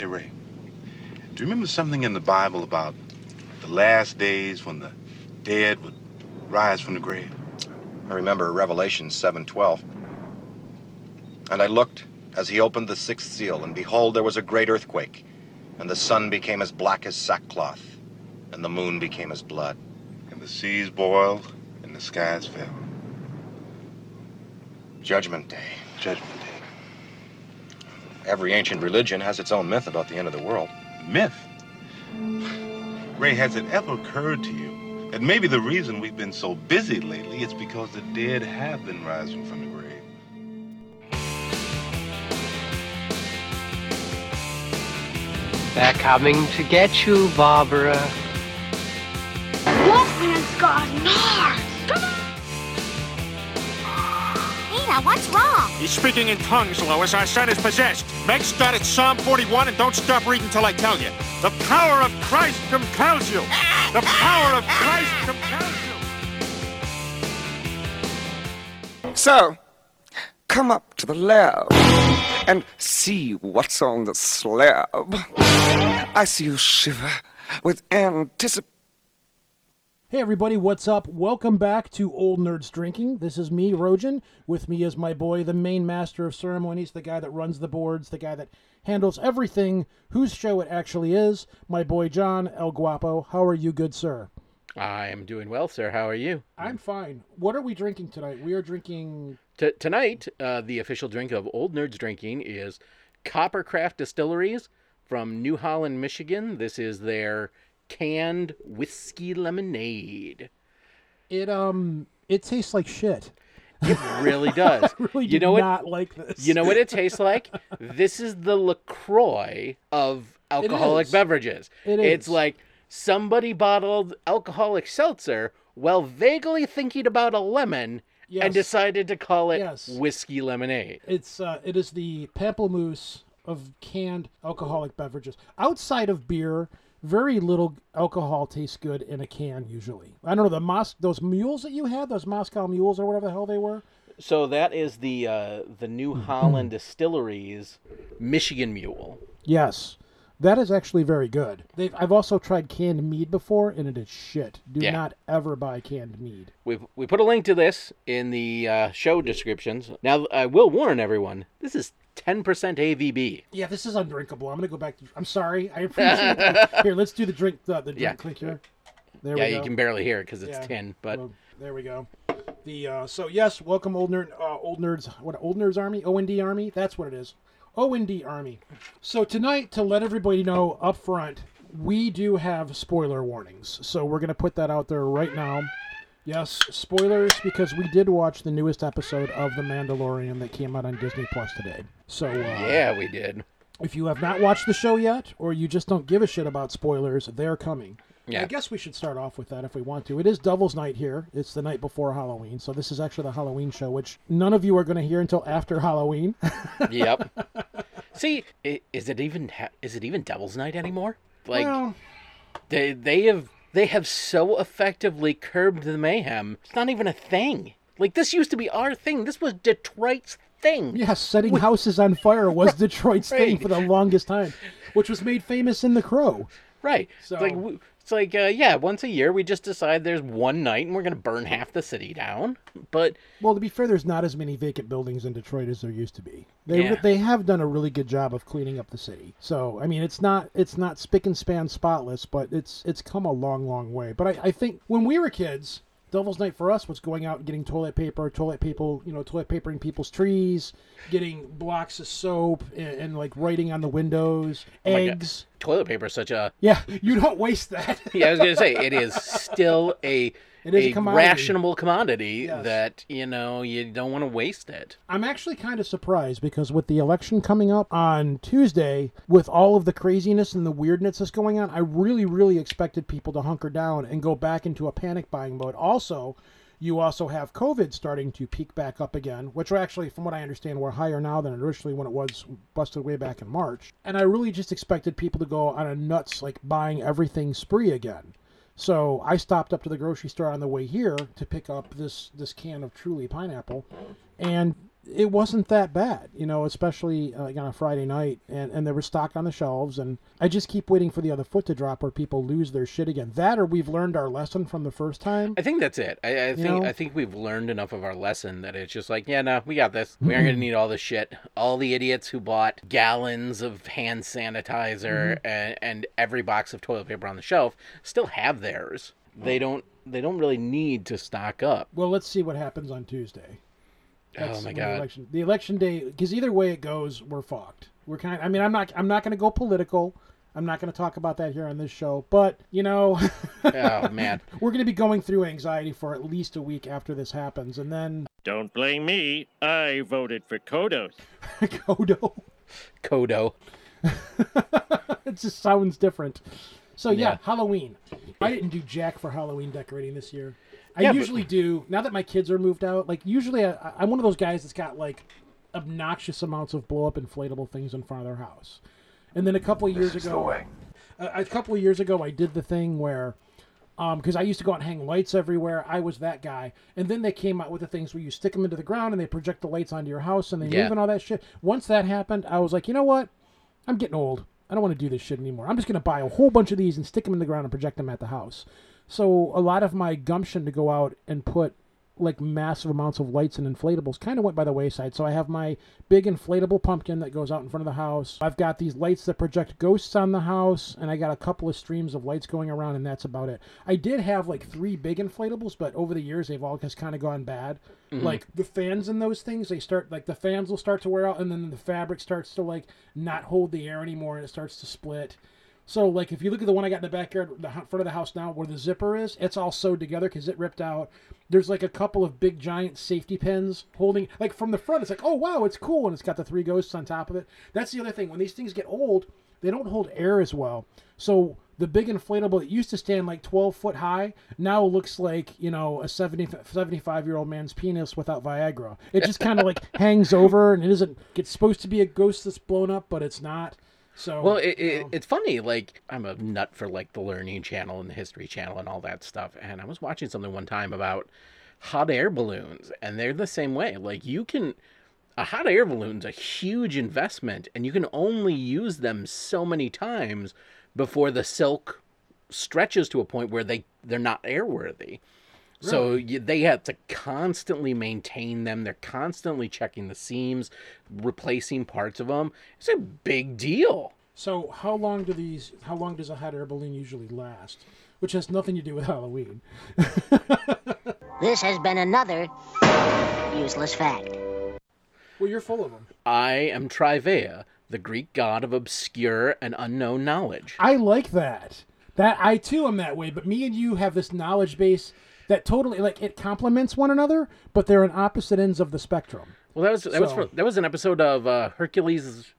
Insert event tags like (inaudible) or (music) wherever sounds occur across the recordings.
Hey, Ray. Do you remember something in the Bible about the last days when the dead would rise from the grave? I remember Revelation 7:12. And I looked as he opened the sixth seal, and behold, there was a great earthquake, and the sun became as black as sackcloth, and the moon became as blood. And the seas boiled and the skies fell. Judgment Day. Judgment Day. Every ancient religion has its own myth about the end of the world. Myth. Ray, has it ever occurred to you that maybe the reason we've been so busy lately is because the dead have been rising from the grave? They're coming to get you, Barbara. Wolfman's got nards. Come on. Nina, what's wrong? He's speaking in tongues, Lois. Our son is possessed. Meg, start at Psalm 41 and don't stop reading till I tell you. The power of Christ compels you. The power of Christ compels you. So, come up to the lab and see what's on the slab. I see you shiver with anticipation. Hey everybody, what's up? Welcome back to Old Nerds Drinking. This is me, Rojan. With me is my boy, the main master of ceremonies, the guy that runs the boards, the guy that handles everything, whose show it actually is, my boy John El Guapo. How are you, good sir? I am doing well, sir. How are you? I'm fine. What are we drinking tonight? We are drinking. T- tonight, uh, the official drink of Old Nerds Drinking is Coppercraft Distilleries from New Holland, Michigan. This is their canned whiskey lemonade. It um, it tastes like shit. It really (laughs) does. Really you know what? like this. You know what it tastes like? (laughs) this is the LaCroix of alcoholic is. beverages. It It's like somebody bottled alcoholic seltzer while vaguely thinking about a lemon Yes. and decided to call it Yes. whiskey lemonade. It's uh, it is the pamplemousse of canned alcoholic beverages. Outside of beer, very little alcohol tastes good in a can usually. I don't know the Mos those mules that you had, those Moscow mules or whatever the hell they were. So that is the uh, the New (clears throat) Holland Distilleries Michigan Mule. Yes. That is actually very good. They've, I've also tried canned mead before, and it is shit. Do Yeah. not ever buy canned mead. We we put a link to this in the uh, show descriptions. Now I will warn everyone: this is ten percent AVB. Yeah, this is undrinkable. I'm gonna go back to. I'm sorry. I appreciate it. (laughs) Here, let's do the drink. The, the drink Yeah. click here. There Yeah, we go. you can barely hear it because it's Yeah. tin. But Well, there we go. The uh, so yes, welcome old nerd, uh, old nerds. What old nerds army? OND army. That's what it is. OND army. So tonight, to let everybody know up front, we do have spoiler warnings. So we're gonna put that out there right now. Yes, spoilers because we did watch the newest episode of The Mandalorian that came out on Disney Plus today. So uh, yeah, we did. if you have not watched the show yet, or you just don't give a shit about spoilers, they're coming. Yeah. I guess we should start off with that if we want to. It is Devil's Night here. It's the night before Halloween, so this is actually the Halloween show, which none of you are going to hear until after Halloween. (laughs) yep. See, is it even is it even Devil's Night anymore? Like well, they they have they have so effectively curbed the mayhem. It's not even a thing. Like this used to be our thing. This was Detroit's thing. yes, setting houses on fire was Detroit's thing for the longest time, which was made famous in The Crow. Right. So- It's like it's like uh, yeah, once a year we just decide there's one night and we're gonna burn half the city down. But Well, to be fair, there's not as many vacant buildings in Detroit as there used to be. They Yeah. they have done a really good job of cleaning up the city. So I mean, it's not it's not spick and span spotless, but it's it's come a long long way. But I, I think when we were kids, Devil's Night for us was going out and getting toilet paper, toilet paper, you know, toilet papering people's trees, getting blocks of soap, and, and like writing on the windows, oh God. eggs. toilet paper is such a Yeah, (laughs) you don't waste that. yeah. I was gonna say it is (laughs) still a It is a a commodity. rationable commodity Yes. that you know you don't want to waste it. I'm actually kind of surprised because with the election coming up on Tuesday, with all of the craziness and the weirdness that's going on, I really, really expected people to hunker down and go back into a panic buying mode. Also, you also have COVID starting to peak back up again, which actually, from what I understand, were higher now than originally when it was busted way back in March. And I really just expected people to go on a nuts, like buying everything spree again. So I stopped up to the grocery store on the way here to pick up this this can of Truly pineapple, and it wasn't that bad, you know, especially uh, like on a Friday night, and and there was stock on the shelves, and I just keep waiting for the other foot to drop where people lose their shit again. That or we've learned our lesson from the first time. I think that's it. I, I think know? I think we've learned enough of our lesson that it's just like, yeah, no, we got this. We aren't gonna (laughs) need all this shit. All the idiots who bought gallons of hand sanitizer and, and every box of toilet paper on the shelf still have theirs. They don't. They don't really need to stock up. Well, let's see what happens on Tuesday. Oh my when The god. election, the election day, because either way it goes, we're fucked. We're kind. Of, I mean, I'm not. I'm not going to go political. I'm not going to talk about that here on this show. But you know, (laughs) oh man. we're going to be going through anxiety for at least a week after this happens, and then Don't blame me. I voted for Kodo. (laughs) Kodo. Kodo. (laughs) it just sounds different. So yeah, Yeah. Halloween. I didn't do jack for Halloween decorating this year. I Yeah, but- usually do. Now that my kids are moved out, like usually I, I'm one of those guys that's got like obnoxious amounts of blow up inflatable things in front of their house. And then a couple of years ago, a, a couple of years ago, I did the thing where, um, because I used to go out and hang lights everywhere. I was that guy. And then they came out with the things where you stick them into the ground and they project the lights onto your house and they Yeah. move and all that shit. Once that happened, I was like, you know what? I'm getting old. I don't want to do this shit anymore. I'm just going to buy a whole bunch of these and stick them in the ground and project them at the house. So a lot of my gumption to go out and put like massive amounts of lights and inflatables kind of went by the wayside. So I have my big inflatable pumpkin that goes out in front of the house. I've got these lights that project ghosts on the house, and I got a couple of streams of lights going around, and that's about it. I did have like three big inflatables, but over the years they've all just kind of gone bad. Mm-hmm. Like the fans in those things, they start like the fans will start to wear out, and then the fabric starts to like not hold the air anymore, and it starts to split. So, like, if you look at the one I got in the backyard, the front of the house now, where the zipper is, it's all sewed together because it ripped out. There's like a couple of big giant safety pins holding, like, from the front. It's like, oh wow, it's cool, and it's got the three ghosts on top of it. That's the other thing. When these things get old, they don't hold air as well. So the big inflatable that used to stand like 12 foot high now looks like you know a 70 75 year old man's penis without viagra it just kind of like (laughs) hangs over and it isn't it's supposed to be a ghost that's blown up but it's not so Well, it, it, it's funny. Like I'm a nut for like the Learning Channel and the History Channel and all that stuff. And I was watching something one time about hot air balloons, and they're the same way. Like you can, a hot air balloon's a huge investment, and you can only use them so many times before the silk stretches to a point where they they're not airworthy. So you, they have to constantly maintain them. They're constantly checking the seams, replacing parts of them. It's a big deal. So how long do these? How long does a hot air balloon usually last? Which has nothing to do with Halloween. (laughs) This has been another useless fact. Well, you're full of them. I am Trivea, the Greek god of obscure and unknown knowledge. I like that. That I too am that way. But me and you have this knowledge base that totally like it complements one another, but they're on opposite ends of the spectrum. Well, that was that was So- for, that was an episode of uh, Hercules,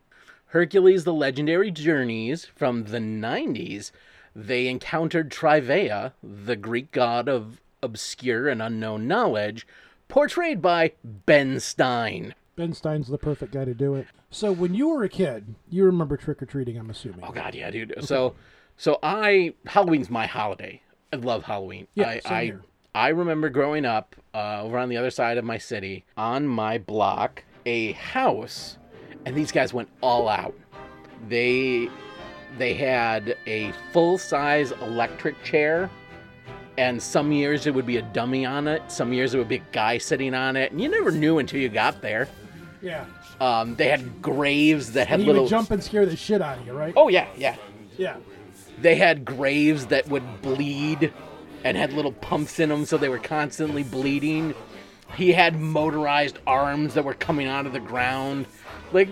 Hercules: The Legendary Journeys from the '90s. They encountered Trivea, the Greek god of obscure and unknown knowledge, portrayed by Ben Stein. Ben Stein's the perfect guy to do it. So when you were a kid, you remember trick or treating. I'm assuming. Oh God, yeah, dude. So, so I Halloween's my holiday. I love Halloween. Yeah, I same I, here. I remember growing up uh, over on the other side of my city, on my block, a house, and these guys went all out. They they had a full size electric chair. And some years it would be a dummy on it. Some years it would be a guy sitting on it. And you never knew until you got there. Yeah. Um, they had graves that had And he little. would jump and scare the shit out of you, right? Oh yeah, yeah. Yeah. They had graves that would bleed and had little pumps in them so they were constantly bleeding. He had motorized arms that were coming out of the ground. Like,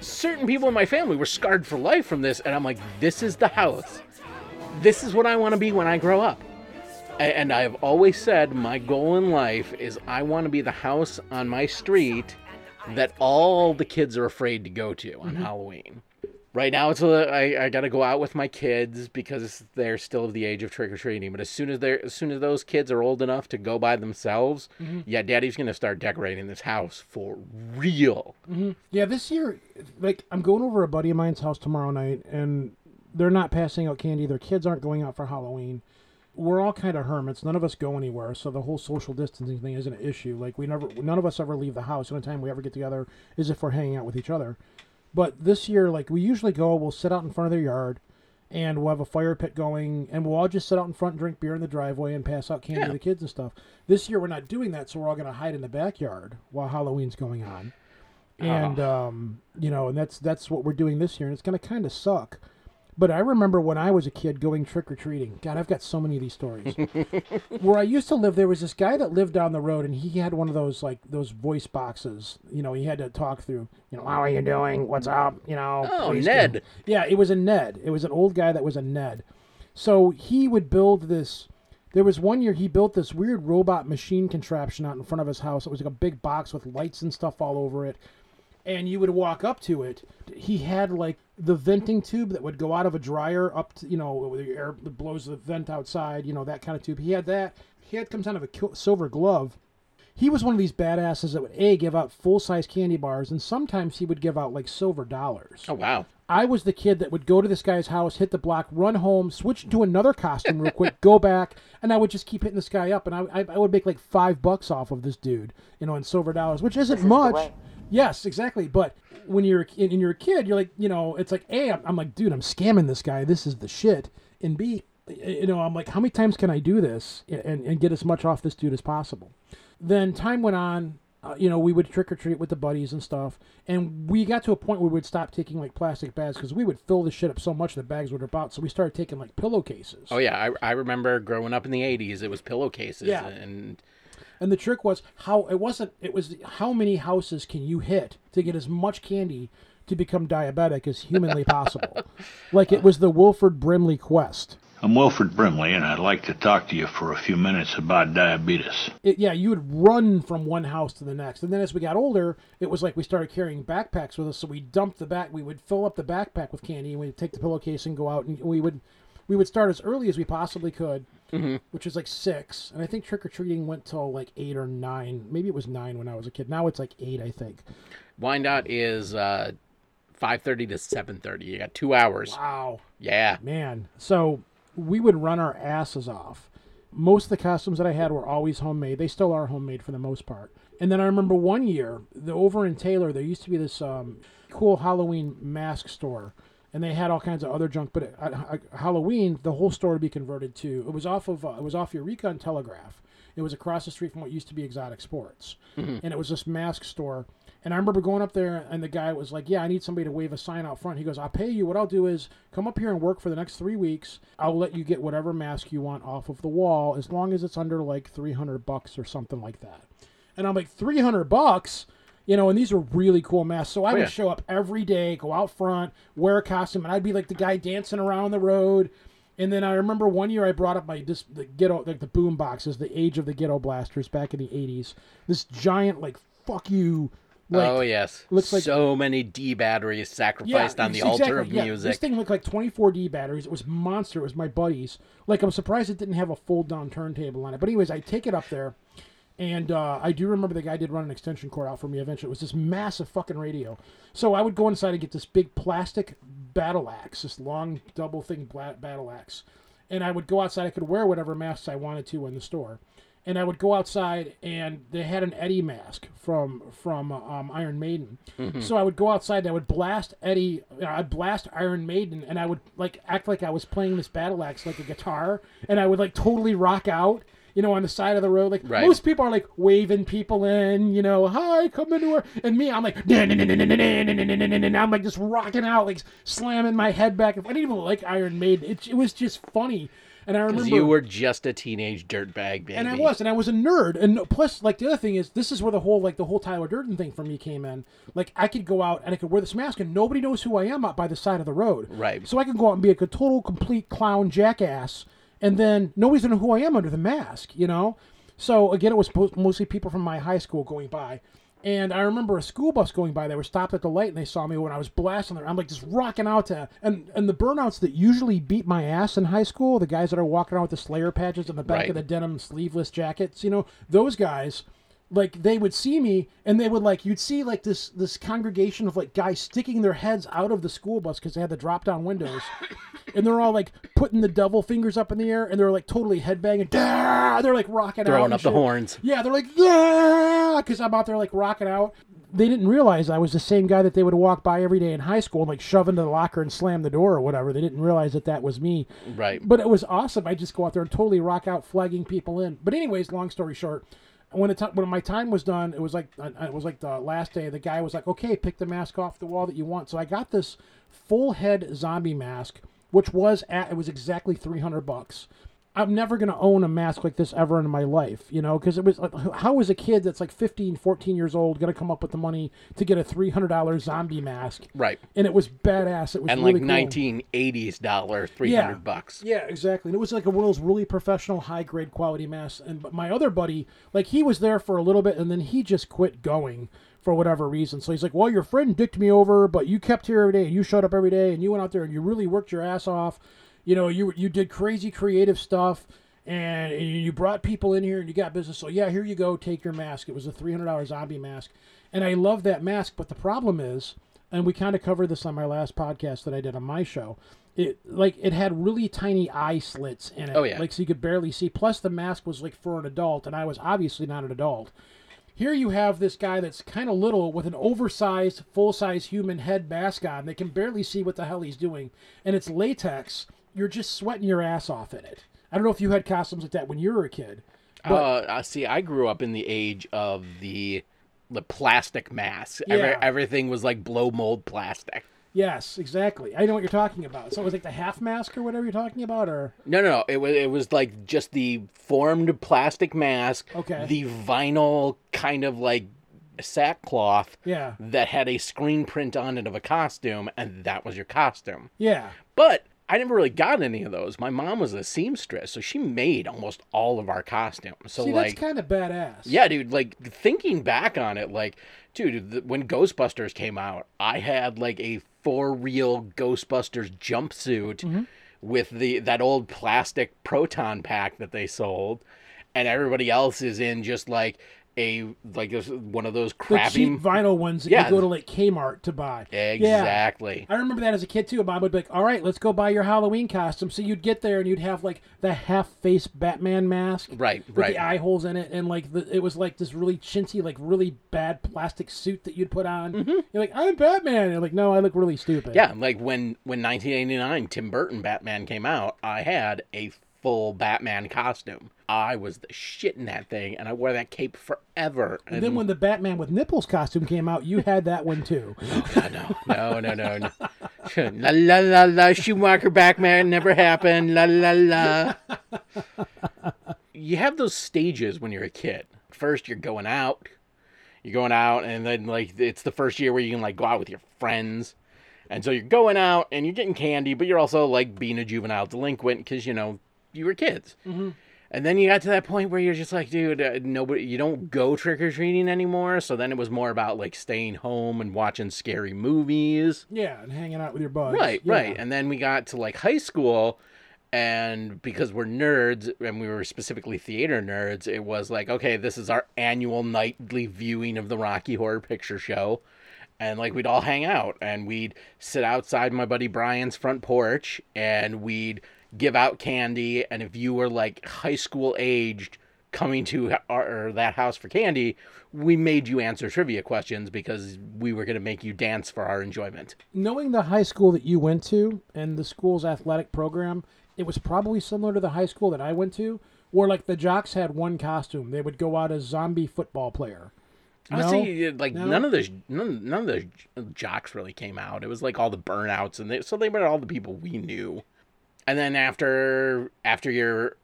certain people in my family were scarred for life from this, and I'm like, this is the house. This is what I want to be when I grow up. And I've always said my goal in life is I want to be the house on my street that all the kids are afraid to go to on mm-hmm. Halloween. Right now, it's a, I, I got to go out with my kids because they're still of the age of trick or treating. But as soon as they're as soon as those kids are old enough to go by themselves, mm-hmm. yeah, Daddy's gonna start decorating this house for real. Mm-hmm. Yeah, this year, like, I'm going over a buddy of mine's house tomorrow night, and they're not passing out candy. Their kids aren't going out for Halloween. we're all kind of hermits. None of us go anywhere, so the whole social distancing thing isn't an issue. Like we never, none of us ever leave the house. The only time we ever get together is if we're hanging out with each other. But this year, like we usually go, we'll sit out in front of their yard, and we'll have a fire pit going, and we'll all just sit out in front and drink beer in the driveway and pass out candy Yeah. to the kids and stuff. This year, we're not doing that, so we're all going to hide in the backyard while Halloween's going on. And um, you know, and that's that's what we're doing this year, and it's going to kind of suck. But I remember when I was a kid going trick or treating. God, I've got so many of these stories. (laughs) Where I used to live, there was this guy that lived down the road, and he had one of those like those voice boxes. You know, he had to talk through. You know, how are you doing? What's up? You know. Oh, please Ned. do." Yeah, it was a Ned. It was an old guy that was a Ned. So he would build this. There was one year he built this weird robot machine contraption out in front of his house. It was like a big box with lights and stuff all over it and you would walk up to it. He had like the venting tube that would go out of a dryer up to you know the air that blows the vent outside. You know that kind of tube. He had that. He had comes out of a silver glove. He was one of these badasses that would a give out full size candy bars, and sometimes he would give out like silver dollars. Oh wow. I was the kid that would go to this guy's house, hit the block, run home, switch into another costume real quick, go back, and I would just keep hitting this guy up, and I, I, I would make like five bucks off of this dude, you know, in silver dollars, which isn't much. Yes, exactly. But when you're and you're a kid, you're like, you know, it's like, a, I'm, I'm like, dude, I'm scamming this guy. This is the shit. And b, you know, I'm like, how many times can I do this and, and get as much off this dude as possible? Then time went on. Uh, you know, we would trick or treat with the buddies and stuff, and we got to a point where we would stop taking like plastic bags because we would fill the shit up so much the bags would rip out. So we started taking like pillowcases. Oh yeah, I, I remember growing up in the '80s. It was pillowcases, Yeah. and And the trick was how it wasn't. It was how many houses can you hit to get as much candy to become diabetic as humanly (laughs) possible. like it was the Wilford Brimley quest. I'm Wilford Brimley, and I'd like to talk to you for a few minutes about diabetes. It, yeah, you would run from one house to the next, and then as we got older, it was like we started carrying backpacks with us. So we dumped the back. We would fill up the backpack with candy, and we'd take the pillowcase and go out, and we would we would start as early as we possibly could, which was like six. And I think trick or treating went till like eight or nine. Maybe it was nine when I was a kid. Now it's like eight, I think. wind out is uh, 5:30 to 7:30. You got two hours. Wow. Yeah. Man, so we would run our asses off. Most of the costumes that I had were always homemade. They still are homemade for the most part. And then I remember one year, the over in Taylor, there used to be this um, cool Halloween mask store, and they had all kinds of other junk. But at, at Halloween, the whole store would be converted to. It was off of uh, it was off Eureka and Telegraph. It was across the street from what used to be Exotic Sports, and it was this mask store. And I remember going up there, and the guy was like, "Yeah, I need somebody to wave a sign out front." He goes, "I'll pay you. What I'll do is come up here and work for the next three weeks. I'll let you get whatever mask you want off of the wall, as long as it's under like three hundred bucks or something like that." And I'm like, 300 bucks? You know, and these were really cool masks. So I oh, would yeah. show up every day, go out front, wear a costume, and I'd be like the guy dancing around the road. And then I remember one year I brought up my this the ghetto like the boom boxes, the age of the ghetto blasters back in the 80s. This giant like fuck you like oh yes. looks like- so many D batteries sacrificed on the ex- altar of exactly, yeah. music. This thing looked like 24D batteries. It was monster. It was my buddy's. Like I'm surprised it didn't have a fold down turntable on it. But anyways, I take it up there, and uh, I do remember the guy did run an extension cord out for me. Eventually, it was this massive fucking radio. So I would go inside and get this big plastic battle axe, this long double thing battle axe, and I would go outside. I could wear whatever masks I wanted to in the store. And I would go outside, and they had an Eddie mask from from uh, um, Iron Maiden. So I would go outside, and I would blast Eddie. I'd blast Iron Maiden, and I would like act like I was playing this battle axe like a guitar, and I would like totally rock out. You know, on the side of the road, like Right. most people are like waving people in. You know, hi, come into her, and me, I'm like, and I'm like just rocking out, like slamming my head back. I didn't even like Iron Maiden. It, it was just funny, and I remember you were just a teenage dirtbag baby. and I was, and I was a nerd. And plus, like the other thing is, this is where the whole like the whole Tyler Durden thing for me came in. Like I could go out and I could wear this mask, and nobody knows who I am out by the side of the road. Right. So I could go out and be like a total, complete clown jackass, and then nobody's gonna know who I am under the mask. You know. So again, it was po- mostly people from my high school going by. And I remember a school bus going by. They were stopped at the light, and they saw me when I was blasting there. I'm like just rocking out to, and and the burnouts that usually beat my ass in high school, the guys that are walking around with the Slayer patches on the back Right. of the denim sleeveless jackets, you know, those guys, like they would see me, and they would like you'd see like this this congregation of like guys sticking their heads out of the school bus because they had the drop down windows, and they're all like putting the devil fingers up in the air, and they're like totally headbanging. "Dah!" They're like rocking out, Throwing and up the horns. Yeah, they're like yeah, because I'm out there like rocking out. They didn't realize I was the same guy that they would walk by every day in high school and like shove into the locker and slam the door or whatever. They didn't realize that that was me. Right. But it was awesome. I just go out there and totally rock out, flagging people in. But anyways, long story short, when it when my time was done, it was like it was like the last day. The guy was like, "Okay, pick the mask off the wall that you want." So I got this full head zombie mask, which was at it was exactly three hundred bucks. I'm never going to own a mask like this ever in my life, you know, because it was like, how is a kid that's like 15, 14 years old going to come up with the money to get a $300 zombie mask? Right. And it was badass. It was and really like cool. 1980s dollar, 300 bucks. Yeah, exactly. And it was like a world's really professional, high grade quality mask. And my other buddy, like he was there for a little bit, and then he just quit going for whatever reason. So he's like, "Well, your friend dicked me over, but you kept here every day, and you showed up every day, and you went out there and you really worked your ass off. You know, you you did crazy creative stuff." And you brought people in here and you got business. So yeah, here you go. Take your mask. It was a three hundred dollars zombie mask, and I love that mask. But the problem is, and we kind of covered this on my last podcast that I did on my show. It like it had really tiny eye slits in it. Oh, yeah. like so you could barely see. Plus the mask was like for an adult, and I was obviously not an adult. Here you have this guy that's kind of little with an oversized, full-size human head mask on. They can barely see what the hell he's doing, and it's latex. You're just sweating your ass off in it. I don't know if you had costumes like that when you were a kid. But uh, see. I grew up in the age of the the plastic masks. Every, Yeah. everything was like blow mold plastic. yes, exactly. I know what you're talking about. So it was like the half mask or whatever you're talking about, or No, no, no. It was it was like just the formed plastic mask. Okay. The vinyl kind of like sackcloth. Yeah. That had a screen print on it of a costume, and that was your costume. yeah. But I never really got any of those. My mom was a seamstress, so she made almost all of our costumes. So See, like, that's kind of badass. yeah, dude. Like thinking back on it, like, dude, the, when Ghostbusters came out, I had like a for real Ghostbusters jumpsuit Mm-hmm. with the that old plastic proton pack that they sold, and everybody else is in just like a like this- one of those the crappy. cheap vinyl ones that Yeah. you go to like Kmart to buy. Yeah. Exactly. I remember that as a kid too. Mom would be like, "All right, let's go buy your Halloween costume." So you'd get there and you'd have like the half-face Batman mask, Right, with right. the eye holes in it, and like the, it was like this really chintzy, like really bad plastic suit that you'd put on. You're like, "I'm Batman." you're like, "No, I look really stupid." Mm-hmm. Yeah, like when when 1989 Tim Burton Batman came out, I had a full Batman costume. I was the shit in that thing, and I wore that cape forever. And then when the Batman with nipples costume came out, you had that one too. (laughs) no, no, no, no, no. (laughs) la la la la. Schumacher Batman never happened. La la la. you have those stages when you're a kid. First, you're going out. You're going out, and then like it's the first year where you can like go out with your friends. And so you're going out and you're getting candy, but you're also like being a juvenile delinquent because you know you were kids. Mm-hmm. And then you got to that point where you're just like, dude, uh, nobody, you don't go trick or treating anymore. So then it was more about like staying home and watching scary movies. Yeah, and hanging out with your buds. Right, Yeah. right. And then we got to like high school, and because we're nerds and we were specifically theater nerds, it was like, okay, this is our annual nightly viewing of the Rocky Horror Picture Show. And like we'd all hang out and we'd sit outside my buddy Brian's front porch and we'd give out candy. And if you were like high school aged coming to our, or that house for candy, we made you answer trivia questions because we were going to make you dance for our enjoyment. knowing the high school that you went to and the school's athletic program, it was probably similar to the high school that I went to, where like the jocks had one costume. They would go out as zombie football player. No? see, like No? none of the none, none of the jocks really came out. It was like all the burnouts, and they, so they were all the people we knew. And then after after your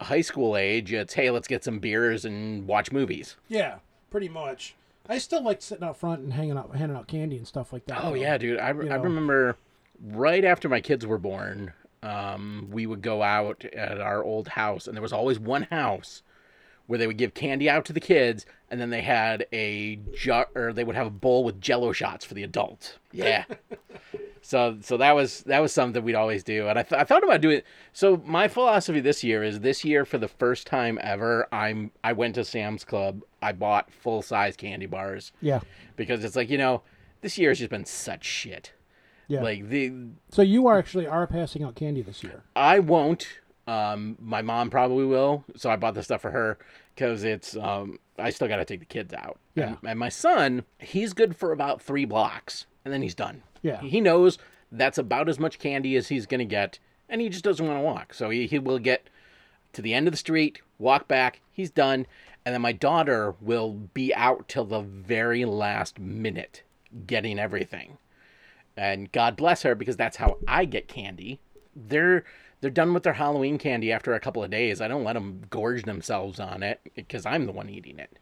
high school age, it's hey, let's get some beers and watch movies. Yeah, pretty much. I still like sitting out front and hanging out, handing out candy and stuff like that. Oh though. yeah, dude. I, I know. remember right after my kids were born, um, we would go out at our old house, and there was always one house where they would give candy out to the kids, and then they had a jar, or they would have a bowl with Jello shots for the adults. Yeah. so so that was that was something we'd always do, and I, th- I thought about doing. So my philosophy this year is this year for the first time ever, I'm I went to Sam's Club. I bought full size candy bars Yeah. because it's like you know this year has just been such shit. Yeah. Like the So you are actually are passing out candy this year. I won't. Um, my mom probably will. So I bought the stuff for her because it's. Um, I still got to take the kids out. Yeah. And, and my son, he's good for about three blocks, and then he's done. Yeah. He knows that's about as much candy as he's gonna get, and he just doesn't want to walk. So he, he will get to the end of the street, walk back. He's done, and then my daughter will be out till the very last minute, getting everything and God bless her because that's how I get candy. They're they're done with their Halloween candy after a couple of days. I don't let them gorge themselves on it because I'm the one eating it.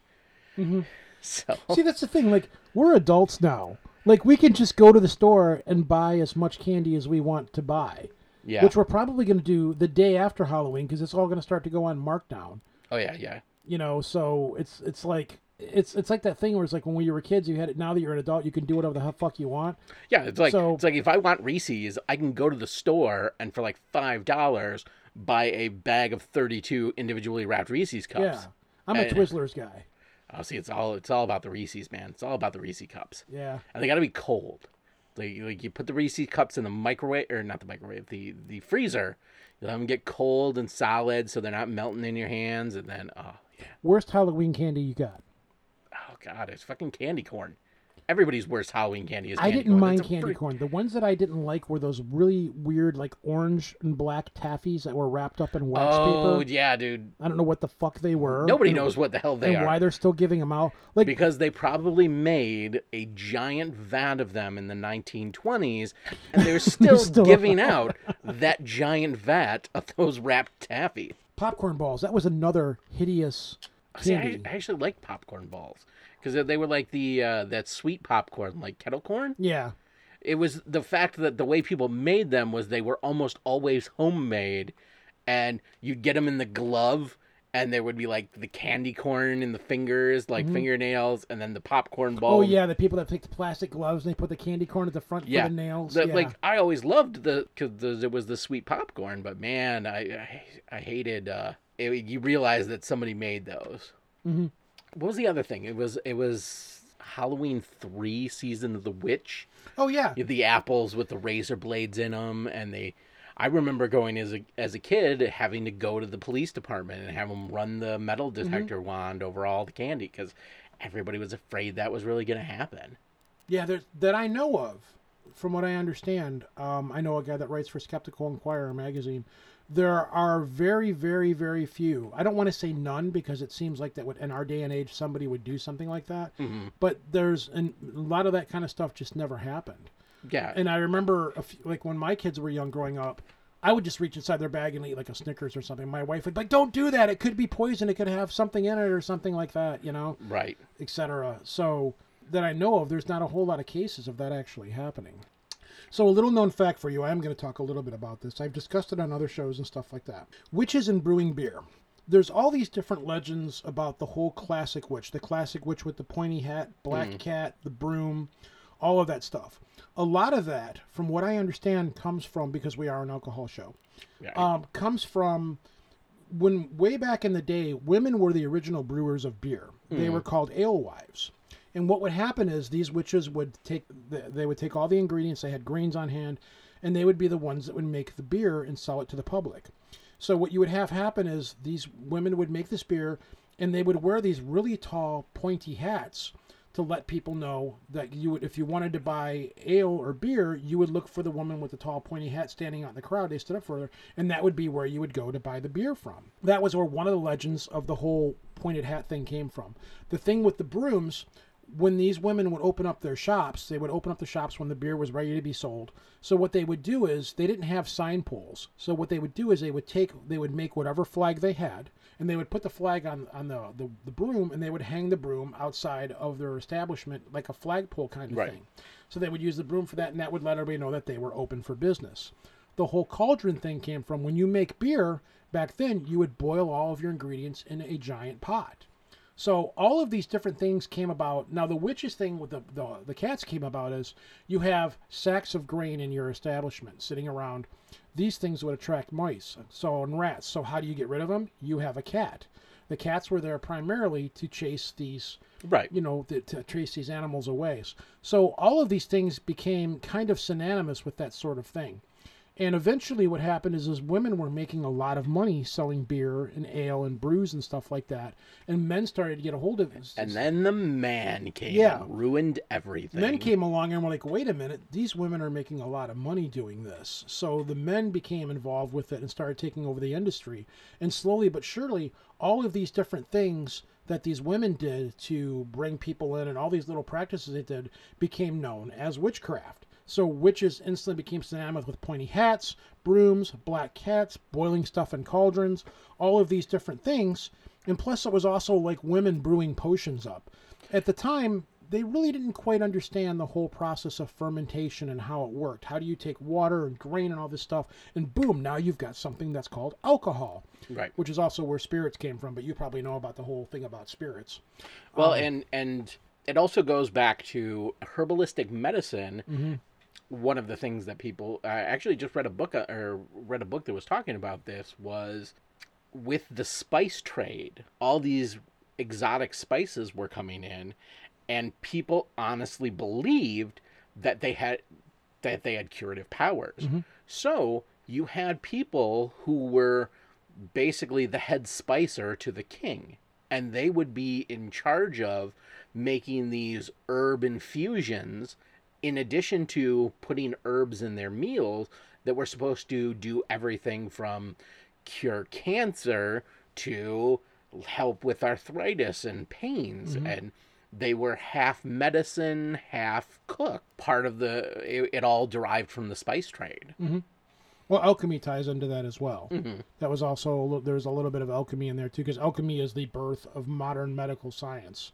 Mm-hmm. (laughs) So See, that's the thing. Like, we're adults now. Like, we can just go to the store and buy as much candy as we want to buy. Yeah. Which we're probably going to do the day after Halloween because it's all going to start to go on markdown. oh yeah, yeah. You know, so it's it's like it's it's like that thing where it's like when we were kids, you had it. Now that you're an adult, you can do whatever the fuck you want. Yeah, it's like So- it's like if I want Reese's, I can go to the store and for like five dollars buy a bag of thirty-two individually wrapped Reese's cups. Yeah, I'm a And- Twizzlers guy. Oh, see, it's all it's all about the Reese's, man. It's all about the Reese's cups. Yeah. and they got to be cold. Like like you put the Reese's cups in the microwave or not the microwave, the the freezer. You let them get cold and solid, so they're not melting in your hands. And then oh yeah, Worst Halloween candy you got? Oh god, it's fucking candy corn. Everybody's worst Halloween candy is. Candy I didn't corn. mind candy pretty- corn. The ones that I didn't like were those really weird, like orange and black taffies that were wrapped up in wax Oh paper. yeah, dude. I don't know what the fuck they were. Nobody knows what the hell they and are. why they're still giving them out. Like because they probably made a giant vat of them in the 1920s, and they're (laughs) still, still giving (laughs) out that giant vat of those wrapped taffy. popcorn balls. That was another hideous See, I. I actually like popcorn balls because they were like the uh, that sweet popcorn, like kettle corn. yeah. It was the fact that the way people made them was they were almost always homemade, and you'd get them in the glove, and there would be like the candy corn in the fingers, like Mhm. fingernails, and then the popcorn ball. Oh yeah, the people that take the plastic gloves and they put the candy corn at the front yeah, for the nails. The- yeah. Like I always loved the because it was the sweet popcorn, but man, I I, I hated. uh it, You realize that somebody made those. hmm What was the other thing? It was it was Halloween three, season of the witch. Oh yeah. The apples with the razor blades in them, and they. I remember going as a as a kid having to go to the police department and have them run the metal Mm-hmm. detector wand over all the candy because everybody was afraid that was really going to happen. Yeah, that I know of. From what I understand, um, I know a guy that writes for Skeptical Inquirer magazine. There are very, very, very few. I don't want to say none because it seems like that would, in our day and age somebody would do something like that. Mhm. But there's and a lot of that kind of stuff just never happened. Yeah, And I remember, a few, like when my kids were young, growing up, I would just reach inside their bag and eat like a Snickers or something. My wife would be like, "Don't do that. It could be poison. It could have something in it or something like that." You know, right. etc. So that I know of, there's not a whole lot of cases of that actually happening. So a little known fact for you, I am going to talk a little bit about this. I've discussed it on other shows and stuff like that. Witches and brewing beer. There's all these different legends about the whole classic witch. The classic witch with the pointy hat, black Mhm. cat, the broom, all of that stuff. A lot of that, from what I understand, comes from because we are an alcohol show. Yeah. Um, comes from when way back in the day, women were the original brewers of beer. They Mhm. were called alewives. And what would happen is these witches would take they would take all the ingredients. They had grains on hand, and they would be the ones that would make the beer and sell it to the public. So what you would have happen is these women would make this beer, and they would wear these really tall, pointy hats to let people know that you would, if you wanted to buy ale or beer, you would look for the woman with the tall, pointy hat standing out in the crowd. They stood up for her, and that would be where you would go to buy the beer from. That was where one of the legends of the whole pointed hat thing came from. The thing with the brooms when these women would open up their shops, they would open up the shops when the beer was ready to be sold. So what they would do is they didn't have sign poles. So what they would do is they would take they would make whatever flag they had and they would put the flag on on the the, the broom and they would hang the broom outside of their establishment like a flagpole kind of Right. thing. So they would use the broom for that and that would let everybody know that they were open for business. The whole cauldron thing came from when you make beer back then you would boil all of your ingredients in a giant pot. So all of these different things came about. Now the witches thing with the, the the cats came about is you have sacks of grain in your establishment sitting around. These things would attract mice, so and rats. So how do you get rid of them? You have a cat. The cats were there primarily to chase these Right. you know, to, to chase these animals away. So all of these things became kind of synonymous with that sort of thing. And eventually, what happened is, is women were making a lot of money selling beer and ale and brews and stuff like that, and men started to get a hold of it. And then the man came Yeah. and ruined everything. Men came along and were like, wait a minute, these women are making a lot of money doing this. So the men became involved with it and started taking over the industry. And slowly but surely, all of these different things that these women did to bring people in and all these little practices they did became known as witchcraft. So witches instantly became synonymous with pointy hats, brooms, black cats, boiling stuff in cauldrons, all of these different things. And plus, it was also like women brewing potions up. At the time, they really didn't quite understand the whole process of fermentation and how it worked. How do you take water and grain and all this stuff, and boom, now you've got something that's called alcohol, Right. which is also where spirits came from. But you probably know about the whole thing about spirits. Well, Um, and and it also goes back to herbalistic medicine. Mhm. One of the things that people I actually just read a book uh, or read a book that was talking about this was with the spice trade. All these exotic spices were coming in, and people honestly believed that they had that they had curative powers. Mhm. So you had people who were basically the head spicer to the king, and they would be in charge of making these herb infusions in addition to putting herbs in their meals that were supposed to do everything from cure cancer to help with arthritis and pains Mhm. and they were half medicine half cook part of the it, it all derived from the spice trade hmm Well, alchemy ties into that as well. Mhm. That was also there's a little bit of alchemy in there too, because alchemy is the birth of modern medical science.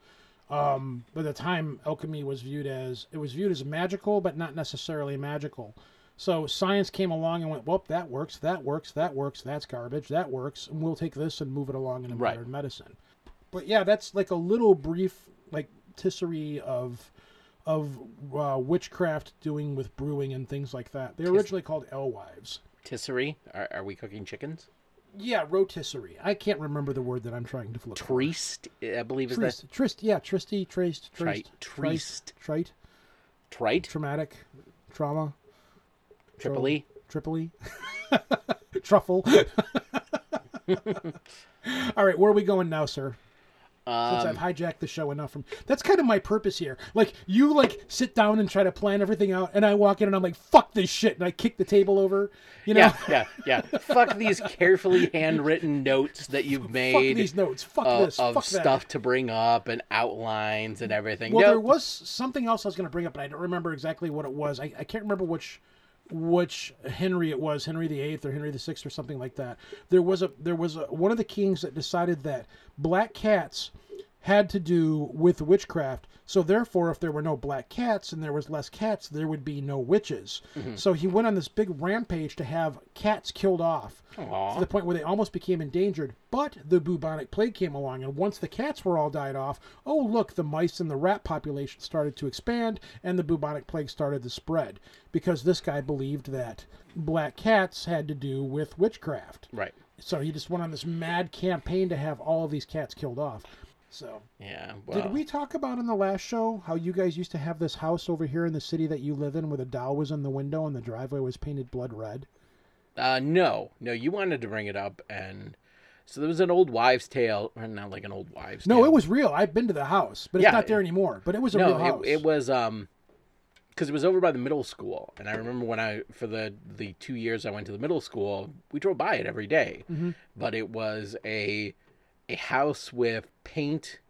Um, by the time alchemy was viewed as it was viewed as magical, but not necessarily magical. So science came along and went, well, that works, that works, that works, that's garbage, that works, and we'll take this and move it along into Right. modern medicine. But yeah, that's like a little brief like tisserie of of uh, witchcraft doing with brewing and things like that. They're originally called alewives. Tisserie? Are, are we cooking chickens? Yeah, rotisserie. I can't remember the word that I'm trying to flip. Triste, I believe is Trist, that trist, yeah, tristy, traced, traced, Trite, trite, trite, traumatic, trauma, Tripoli. Tripoli, (laughs) truffle. (laughs) All right, where are we going now, sir? Since Um, I've hijacked the show enough from that's kind of my purpose here. Like you like sit down and try to plan everything out, and I walk in and I'm like, "Fuck this shit," and I kick the table over. You know, Yeah, yeah, yeah. Fuck these carefully handwritten notes that you've made. Fuck these notes. Fuck of, this. Of Fuck that. stuff to bring up and outlines and everything. Well, No, there was something else I was going to bring up, but I don't remember exactly what it was. I, I can't remember which which Henry it was, Henry the Eighth or Henry the Sixth or something like that. There was a there was a, one of the kings that decided that black cats had to do with witchcraft. So therefore, if there were no black cats and there was less cats, there would be no witches. Mhm. So he went on this big rampage to have cats killed off Aw. to the point where they almost became endangered. But the bubonic plague came along, and once the cats were all died off, oh look, the mice and the rat population started to expand, and the bubonic plague started to spread because this guy believed that black cats had to do with witchcraft. Right. So he just went on this mad campaign to have all of these cats killed off. So Yeah. Well, did we talk about in the last show how you guys used to have this house over here in the city that you live in where the doll was in the window and the driveway was painted blood red? Uh, no, no. You wanted to bring it up, and so there was an old wives' tale, or not like an old wives' No, tale. it was real. I've been to the house, but it's Yeah, not there anymore. But it was a no, real house. It, it was um, because it was over by the middle school, and I remember when I for the the two years I went to the middle school, we drove by it every day. Mhm. But it was a a house with paint,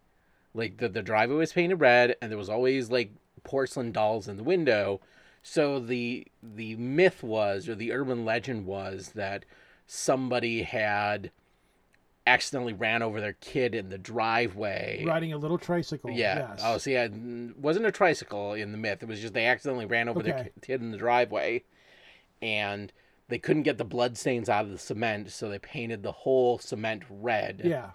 like the the driveway was painted red, and there was always like porcelain dolls in the window. So the the myth was, or the urban legend was, that somebody had accidentally ran over their kid in the driveway riding a little tricycle. yeah. Yes. Oh, see, it wasn't a tricycle in the myth. It was just they accidentally ran over their Okay. ki- kid in the driveway, and they couldn't get the blood stains out of the cement, so they painted the whole cement red. Yeah.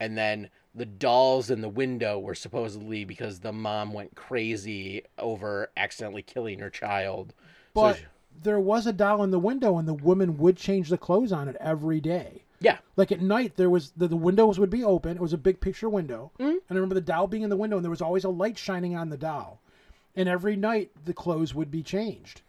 And then the dolls in the window were supposedly because the mom went crazy over accidentally killing her child. So she- there was a doll in the window, and the woman would change the clothes on it every day. Yeah. Like at night, there was the, the windows would be open. It was a big picture window, Mm-hmm. and I remember the doll being in the window, and there was always a light shining on the doll. And every night, the clothes would be changed,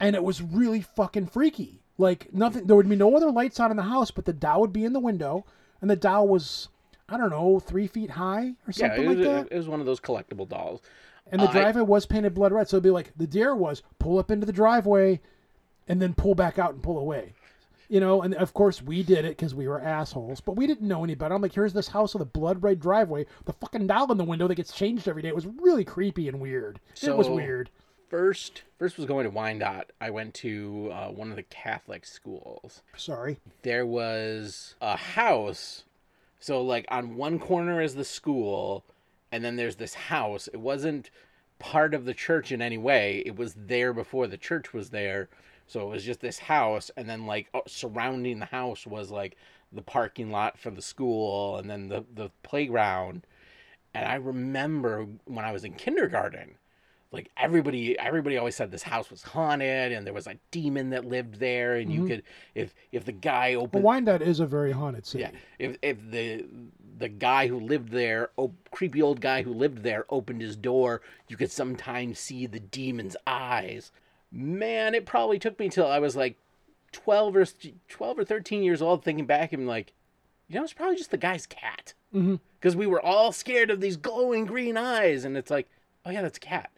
and it was really fucking freaky. Like nothing, there would be no other lights on in the house, but the doll would be in the window, and the doll was, I don't know, three feet high or Yeah, something like was, that. it was one of those collectible dolls. And the Uh, I- driveway was painted blood red, so it'd be like the deer was pull up into the driveway, and then pull back out and pull away. You know, and of course we did it because we were assholes, but we didn't know any better. I'm like, here's this house with a blood red driveway, the fucking doll in the window that gets changed every day. It was really creepy and weird. it was weird. First, first was going to Wyandotte. I went to uh, one of the Catholic schools. Sorry. There was a house. So, like, on one corner is the school, and then there's this house. It wasn't part of the church in any way. It was there before the church was there. So it was just this house, and then like oh, surrounding the house was like the parking lot for the school, and then the the playground. And I remember when I was in kindergarten, like everybody everybody always said this house was haunted, and there was a demon that lived there, and you Mhm. could if if the guy opened But Wyandotte is a very haunted city. yeah. If if the the guy who lived there, oh, creepy old guy who lived there, opened his door, you could sometimes see the demon's eyes. Man, it probably took me till I was like twelve or twelve or thirteen years old, thinking back and like, you know, it's probably just the guy's cat. Mhm. Because we were all scared of these glowing green eyes, and it's like, oh yeah, that's a cat.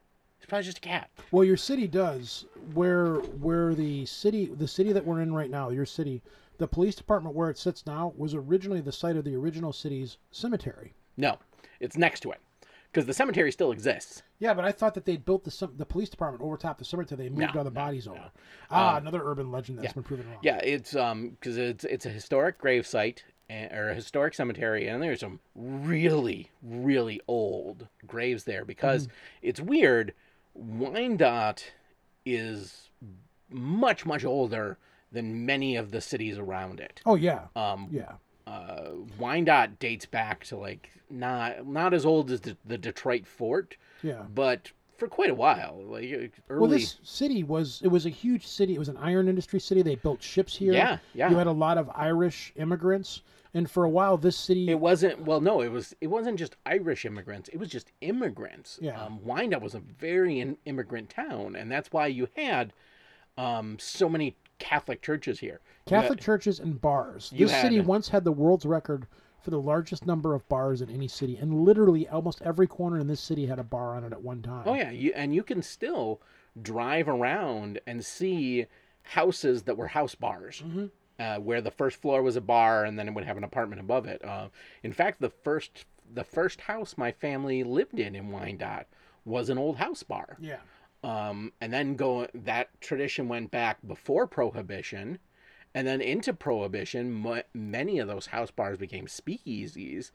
Probably just a cat. Well, your city does where where the city the city that we're in right now, your city, the police department where it sits now was originally the site of the original city's cemetery. No, it's next to it, because the cemetery still exists. Yeah, but I thought that they'd built the the police department over top of the cemetery. They moved No, all the bodies over. Ah, Um, another urban legend that's yeah. been proven wrong. Yeah, it's um because it's it's a historic grave site and, or a historic cemetery, and there's some really really old graves there because it's weird. Wyandotte is much much older than many of the cities around it. Oh yeah. Um, yeah. Uh, Wyandotte dates back to like not not as old as the, the Detroit fort. Yeah. But for quite a while, like early. Well, this city was it was a huge city. It was an iron industry city. They built ships here. Yeah, yeah. You had a lot of Irish immigrants, and for a while, this city. It wasn't well. No, it was. It wasn't just Irish immigrants. It was just immigrants. Yeah. Um, Wyandotte was a very in, immigrant town, and that's why you had um, so many Catholic churches here. You had- Catholic churches and bars. This city had- once had the world's record for the largest number of bars in any city, and literally almost every corner in this city had a bar on it at one time. Oh yeah, you, and you can still drive around and see houses that were house bars, uh, where the first floor was a bar, and then it would have an apartment above it. Uh, in fact, the first the first house my family lived in in Wyandotte was an old house bar. Yeah. Um, and then go that tradition went back before prohibition, and then into prohibition. M- many of those house bars became speakeasies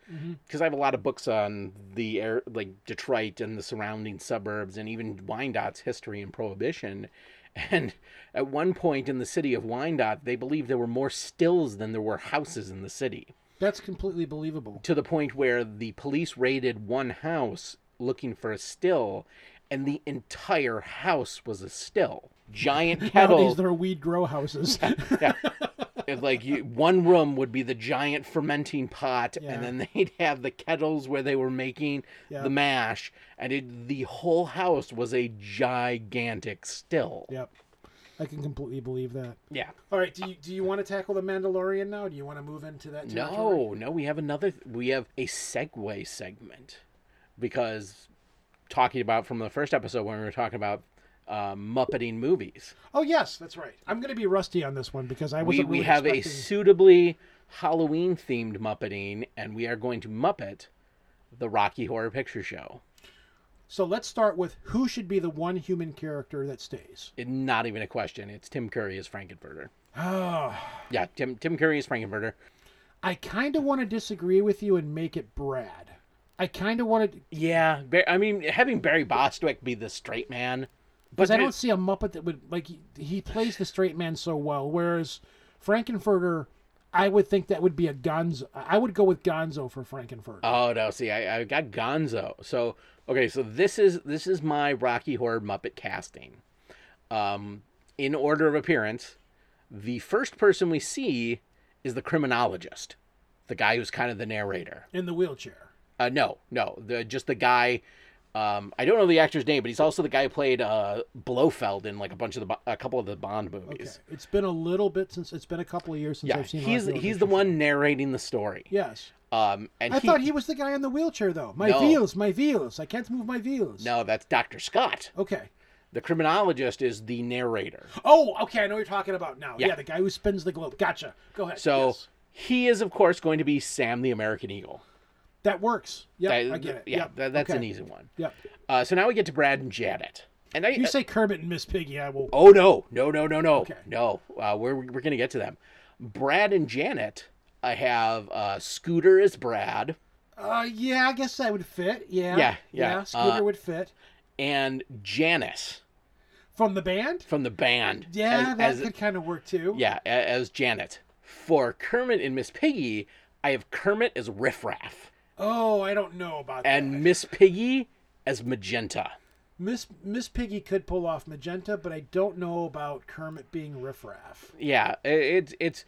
because I have a lot of books on the air, like Detroit and the surrounding suburbs, and even Wyandottes history and prohibition. And at one point in the city of Wyandotte, they believed there were more stills than there were houses in the city That's completely believable. to the point where the police raided one house looking for a still, and the entire house was a still. Giant (laughs) kettle. Nowadays, there are weed grow houses. (laughs) yeah. It's like you, one room would be the giant fermenting pot, Yeah. and then (laughs) they'd have the kettles where they were making the mash, and it, the whole house was a gigantic still. Yep. I can completely believe that. Yeah. All right. Do you do you want to tackle the Mandalorian now? Do you want to move into that? territory? No, no, we have another. We have a segue segment because talking about from the first episode when we were talking about uh, Muppeting movies. Oh yes, that's right. I'm going to be rusty on this one because I was. we, we have a suitably Halloween themed Muppeting, and we are going to Muppet the Rocky Horror Picture Show. So let's start with who should be the one human character that stays. It, not even a question. It's Tim Curry as Frankenfurter. Oh, Yeah, Tim Tim Curry as Frankenfurter. I kind of want to disagree with you and make it Brad. I kind of want to Yeah, I mean having Barry Bostwick be the straight man, because I don't see a Muppet that would like he, he plays the straight man so well. Whereas Frankenfurter, I would think that would be a Gonzo. I would go with Gonzo for Frankenfurter. Oh no! See, I, I got Gonzo. So okay, so this is this is my Rocky Horror Muppet casting. Um, in order of appearance, the first person we see is the criminologist, the guy who's kind of the narrator. In the wheelchair. Uh, no, no, the just the guy. Um, I don't know the actor's name, but he's also the guy who played uh, Blofeld in like a bunch of the a couple of the Bond movies. Okay. It's been a little bit since it's been a couple of years since Yeah, I've seen. he's he's the one narrating the story. Yes. Um, and I he, thought he was the guy in the wheelchair though. My No. wheels, my wheels. I can't move my wheels. no, that's Doctor Scott. Okay. The criminologist is the narrator. Oh, okay. I know what you're talking about now. Yeah. Yeah, the guy who spins the globe. Gotcha. Go ahead. So Yes. he is, of course, going to be Sam the American Eagle. That works. Yeah, I get it. Yeah, Yep. that- that's an easy one. Yep. Uh, so now we get to Brad and Janet. And I, If you say Kermit and Miss Piggy, I will. oh no, no, no, no, no, Okay. no. Uh, we're we're gonna get to them. Brad and Janet. I have uh, Scooter as Brad Uh, yeah, I guess that would fit. Yeah. Yeah, yeah. Scooter Uh, would fit and Janice from the band. from the band. Yeah, as- that as- could kind of work too. yeah, as Janet. For Kermit and Miss Piggy, I have Kermit as Riff Raff Oh, I don't know about that. and Miss Piggy as Magenta. Miss Miss Piggy could pull off Magenta, but I don't know about Kermit being riffraff. Yeah, i- it's it's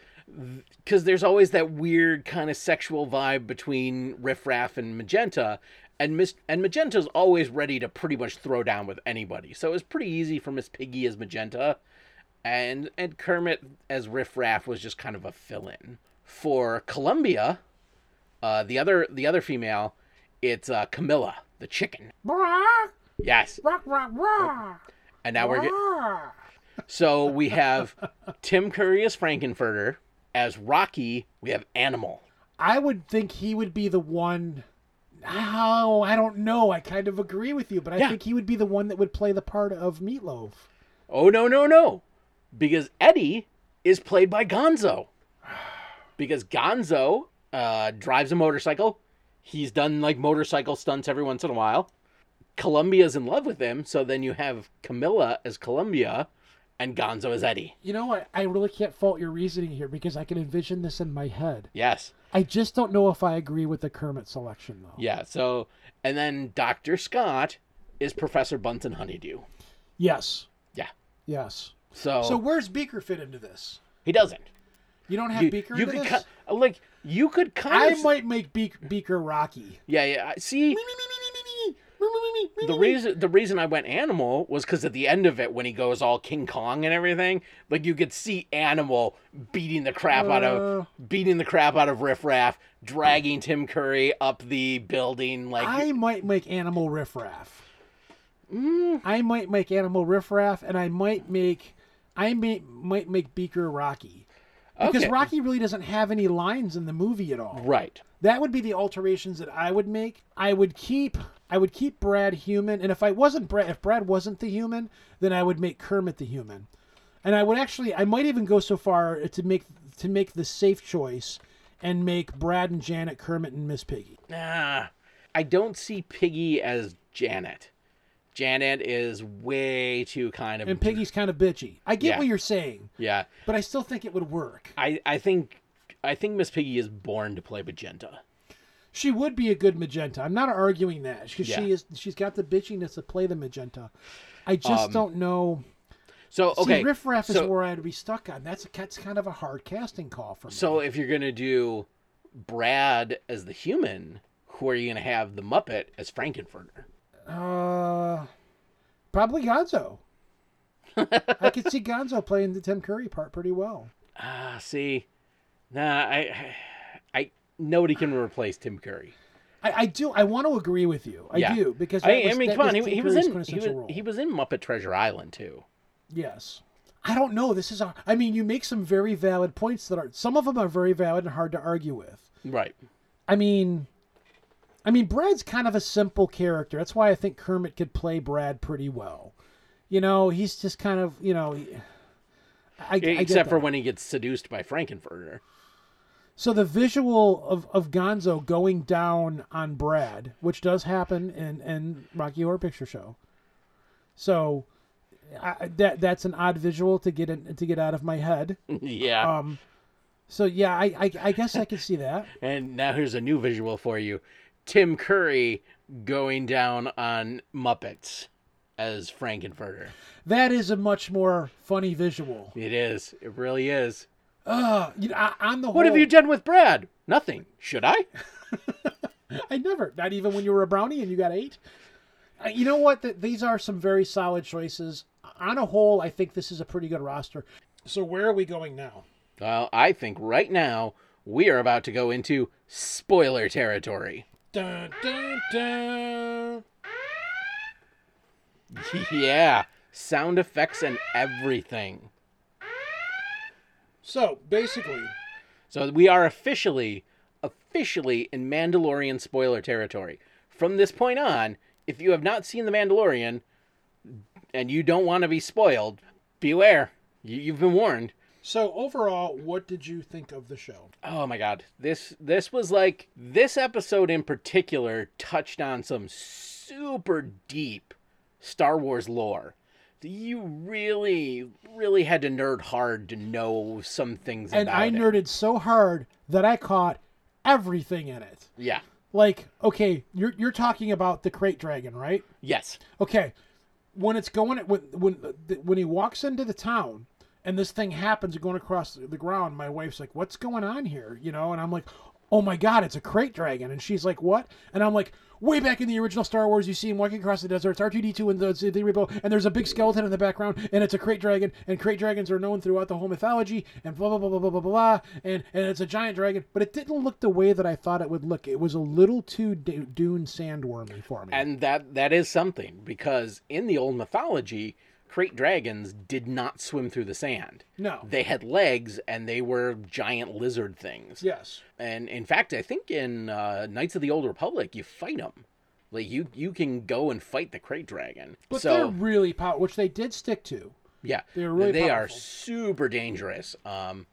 because there's always that weird kind of sexual vibe between Riff Raff and Magenta, and Miss and Magenta's always ready to pretty much throw down with anybody. So it was pretty easy for Miss Piggy as Magenta, and and Kermit as Riff Raff was just kind of a fill-in for Columbia. Uh, the other the other female, it's uh, Camilla the chicken. Brah, Yes, rock, rock, rock, and now we're getting. rock. So we have Tim Curry as Frankenfurter. As Rocky, we have Animal. I would think he would be the one. Oh, I don't know. I kind of agree with you, but I Yeah. think he would be the one that would play the part of Meatloaf. Oh no no no, because Eddie is played by Gonzo. Because Gonzo uh, drives a motorcycle. He's done like motorcycle stunts every once in a while. Columbia's in love with him, so then you have Camilla as Columbia, and Gonzo as Eddie. You know what? I really can't fault your reasoning here because I can envision this in my head. Yes. I just don't know if I agree with the Kermit selection though. Yeah. So and then Doctor Scott is Professor Bunsen Honeydew. Yes. Yeah. Yes. So, So where's Beaker fit into this? he doesn't. You don't have You, Beaker you into could this? ki- like you could kind I of I might make Beak- Beaker Rocky. Yeah, yeah. See, the reason the reason I went animal was because at the end of it, when he goes all King Kong and everything, like you could see Animal beating the crap out Uh. of beating the crap out of Riff Raff, dragging Tim Curry up the building. Like I might make Animal Riff Raff. Mm. I might make Animal Riff Raff, and I might make I may, might make Beaker Rocky. Because Okay. Rocky really doesn't have any lines in the movie at all. right. That would be the alterations that I would make. I would keep I would keep Brad human, and if I wasn't Brad, if Brad wasn't the human, then I would make Kermit the human. And I would actually, I might even go so far to make to make the safe choice and make Brad and Janet Kermit and Miss Piggy. Nah, I don't see Piggy as Janet. Janet is way too kind of And Piggy's kind of bitchy. I get Yeah. what you're saying, Yeah, but I still think it would work. I I think I think Miss Piggy is born to play Magenta. She would be a good magenta. I'm not arguing that because Yeah. she is. She's got the bitchiness to play the magenta. I just Um, don't know. So okay, See, Riff Raff is where I'd be stuck on. That's that's kind of a hard casting call for me. So if you're gonna do Brad as the human, who are you gonna have the Muppet as Frankenfurter? Uh, probably Gonzo. (laughs) I could see Gonzo playing the Tim Curry part pretty well. Ah, see, nah, I, I nobody can replace Tim Curry. I, I do. I want to agree with you. I Yeah. do because I, was- I mean, come on, he, he was in he was, role. he was in Muppet Treasure Island too. Yes. I don't know. This is a. I mean, you make some very valid points that are. Some of them are very valid and hard to argue with. Right. I mean, I mean, Brad's kind of a simple character. That's why I think Kermit could play Brad pretty well. You know, he's just kind of, you know, I, I Except for when he gets seduced by Frankenfurter. So the visual of, of Gonzo going down on Brad, which does happen in, in Rocky Horror Picture Show. So I, that that's an odd visual to get in, to get out of my head. (laughs) yeah. Um, so yeah, I, I I guess I could see that. And now here's a new visual for you: Tim Curry going down on Muppets as Frankenfurter. That is a much more funny visual. It is. It really is. Uh, you know, I, on the whole, What have you done with Brad? Nothing. Should I? (laughs) I never. Not even when you were a brownie and you got eight. Uh, You know what? Th- These are some very solid choices. On a whole, I think this is a pretty good roster. So where are we going now? Well, I think right now we are about to go into spoiler territory. Dun, dun, dun. (laughs) yeah, sound effects and everything. So basically, So we are officially, officially in Mandalorian spoiler territory. From this point on, if you have not seen The Mandalorian and you don't want to be spoiled, beware. You, you've been warned. So overall, what did you think of the show? Oh my god. This this was like this episode in particular touched on some super deep Star Wars lore. You really, really had to nerd hard to know some things And I it. nerded so hard that I caught everything in it. Yeah. Like, okay, you're you're talking about the krayt dragon, right? Yes. Okay, when it's going when when when he walks into the town and this thing happens going across the ground, my wife's like, "What's going on here?" You know, and I'm like, "Oh my god, it's a krayt dragon!" And she's like, "What?" And I'm like, "Way back in the original Star Wars, you see him walking across the desert. It's R2D2 and the the repo, and there's a big skeleton in the background, and it's a krayt dragon. And krayt dragons are known throughout the whole mythology, and blah blah blah blah blah blah blah. And and it's a giant dragon, but it didn't look the way that I thought it would look. It was a little too Dune sandwormy for me. And that that is something because in the old mythology, krayt dragons did not swim through the sand. No. They had legs and they were giant lizard things. yes. And in fact, I think in uh, Knights of the Old Republic, you fight them. Like you, you can go and fight the krayt dragon. But so they're really powerful, which they did stick to. yeah, they're really they are super dangerous. Um,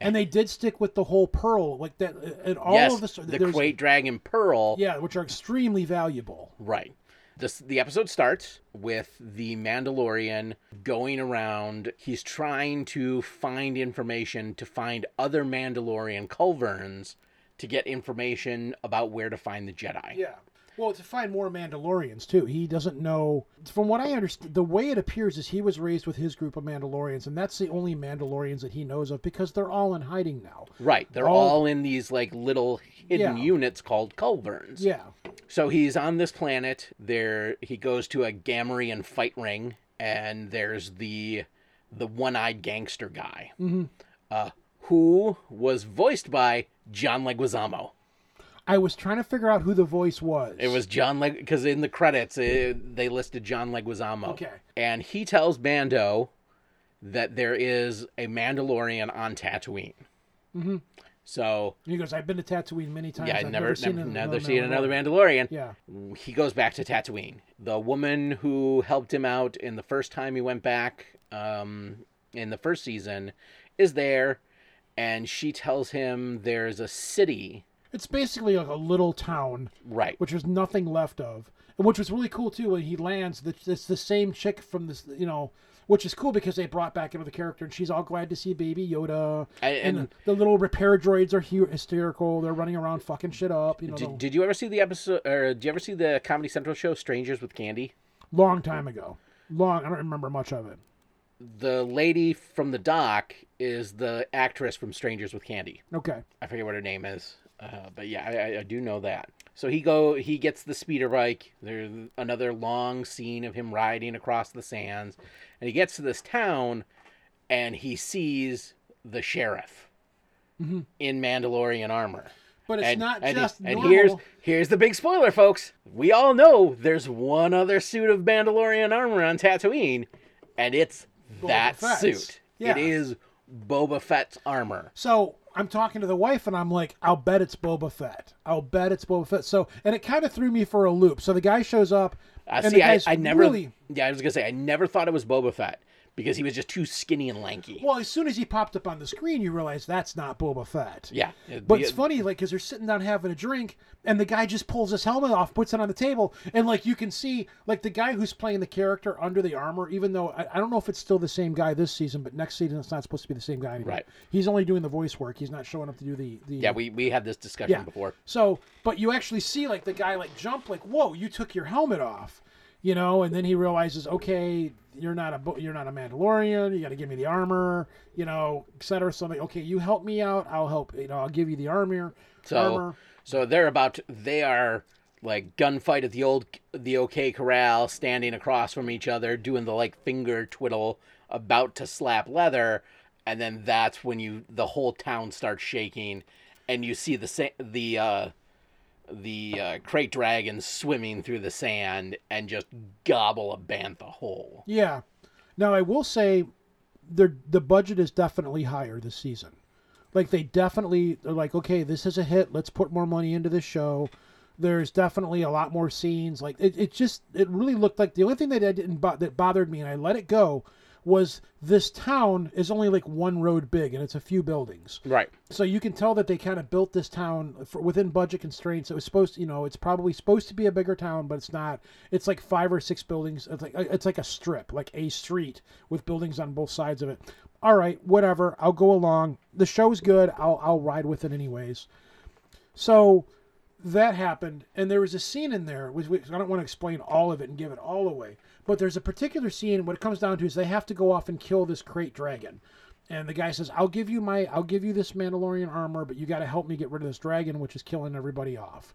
And they did stick with the whole pearl, like that, and all yes, of this. the there's- krayt dragon pearl. Yeah, which are extremely valuable. Right. This, the episode starts with the Mandalorian going around. He's trying to find information to find other Mandalorian coverts to get information about where to find the Jedi. Yeah. Well, to find more Mandalorians too. He doesn't know. From what I understand, the way it appears is he was raised with his group of Mandalorians, and that's the only Mandalorians that he knows of because they're all in hiding now. Right. They're All- all, in these like little hidden Yeah. units called coverts. Yeah. So he's on this planet. There he goes to a Gamorrean fight ring, and there's the the one-eyed gangster guy, Mhm. uh, who was voiced by John Leguizamo. I was trying to figure out who the voice was. It was John Leg because in the credits uh they listed John Leguizamo. Okay. And he tells Mando that there is a Mandalorian on Tatooine. hmm So He goes, "I've been to Tatooine many times. yeah, I've never, seen never, an- never another seen another Mandalorian." Mandalorian. Yeah. He goes back to Tatooine. The woman who helped him out in the first time he went back, um, in the first season, is there, and she tells him there's a city. It's basically like a little town, Right. which there's nothing left of, and which was really cool too. When he lands, that it's the same chick from this, you know, which is cool because they brought back another character, and she's all glad to see Baby Yoda, And- and, and- the little repair droids are hysterical. They're running around fucking shit up. You know, Did, the- did you ever see the episode, or did you ever see the Comedy Central show Strangers with Candy? long time ago, long. I don't remember much of it. The lady from the dock is the actress from Strangers with Candy. Okay, I forget what her name is, uh, but yeah, I, I- do know that. So he go he gets the speeder bike. There's another long scene of him riding across the sands, and he gets to this town, and he sees the sheriff Mhm. in Mandalorian armor. but it's and, not and, just and here's here's the big spoiler, folks. We all know there's one other suit of Mandalorian armor on Tatooine, and it's Boba that Fett's. suit. Yeah. It is Boba Fett's armor. So I'm talking to the wife, and I'm like, I'll bet it's Boba Fett. I'll bet it's Boba Fett. So, and it kind of threw me for a loop. So the guy shows up, Uh, and see, I, I never. really Yeah, I was gonna say I never thought it was Boba Fett because he was just too skinny and lanky. well. As soon as he popped up on the screen, you realize that's not Boba Fett. Yeah, But the- it's funny, like, because they're sitting down having a drink, and the guy just pulls his helmet off, puts it on the table, and like you can see, like the guy who's playing the character under the armor. Even though I, I don't know if it's still the same guy this season, but next season it's not supposed to be the same guy anymore. Right. He's only doing the voice work. He's not showing up to do the the. Yeah, we we had this discussion Yeah. before. So, but you actually see like the guy like jump, like, whoa, you took your helmet off. You know, and then he realizes, okay, you're not a you're not a Mandalorian. You got to give me the armor, you know, et cetera. So I'm like, okay, you help me out, I'll help. You know, I'll give you the armor. So armor. so they're about to, they are like gunfight at the old the OK Corral, standing across from each other, doing the like finger twiddle, about to slap leather, and then that's when you the whole town starts shaking, and you see the the uh, the uh, krayt swimming through the sand and just gobble a bantha whole. Yeah. Now I will say, the the budget is definitely higher this season. Like they definitely they're like, okay, this is a hit. Let's put more money into this show. There's definitely a lot more scenes. Like it, it just it really looked like the only thing that I didn't bo- that bothered me and I let it go was this town is only like one road big and it's a few buildings. Right. So you can tell that they kind of built this town for, within budget constraints. It was supposed, to, you know, it's probably supposed to be a bigger town, but it's not. It's like five or six buildings. It's like it's like a strip, like a street with buildings on both sides of it. All right, whatever. I'll go along. The show's good. I'll I'll ride with it anyways. So that happened, and there was a scene in there. Which, which I don't want to explain all of it and give it all away, but there's a particular scene. What it comes down to is they have to go off and kill this krayt dragon, and the guy says, "I'll give you my, I'll give you this Mandalorian armor, but you got to help me get rid of this dragon, which is killing everybody off."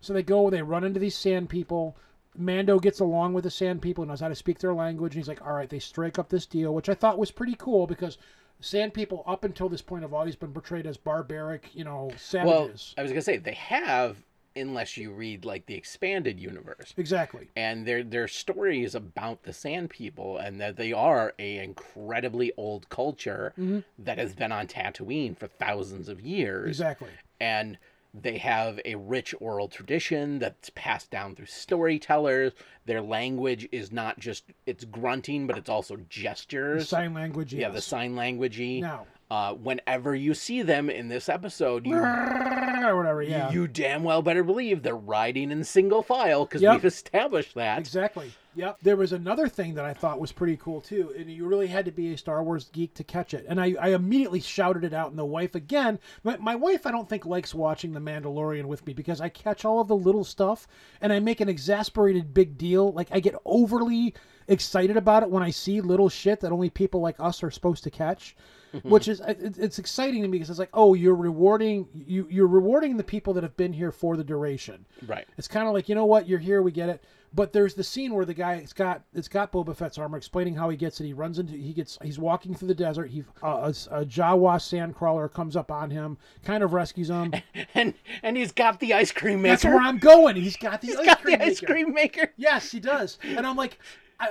So they go, they run into these sand people. Mando gets along with the sand people, knows how to speak their language, and he's like, "All right." They strike up this deal, which I thought was pretty cool because sand people up until this point have always been portrayed as barbaric, you know, savages. Well, savages. I was gonna say they have, unless you read like the expanded universe. exactly. and their their story is about the Sand People and that they are a incredibly old culture Mhm. that has been on Tatooine for thousands of years. Exactly. And they have a rich oral tradition that's passed down through storytellers. Their language is not just it's grunting, but it's also gestures. The Sign language. Yeah, the sign languagey. Now. Uh, whenever you see them in this episode, you or whatever. Yeah. you damn well better believe they're riding in single file because Yep. we've established that. Exactly. Yep. There was another thing that I thought was pretty cool too, and you really had to be a Star Wars geek to catch it. And I, I immediately shouted it out, and the wife again. My, my wife, I don't think likes watching The Mandalorian with me because I catch all of the little stuff, and I make an exasperated big deal. Like I get overly excited about it when I see little shit that only people like us are supposed to catch. (laughs) Which is it's exciting to me because it's like, oh, you're rewarding you you're rewarding the people that have been here for the duration. Right. It's kind of like you know what, you're here, we get it. But there's the scene where the guy it's got it's got Boba Fett's armor explaining how he gets it. He runs into he gets he's walking through the desert. He uh, a, a Jawa sandcrawler comes up on him, kind of rescues him. (laughs) and and he's got the ice cream maker. That's where I'm going. He's got the He's ice got cream the ice maker. cream maker. Yes, he does. And I'm like,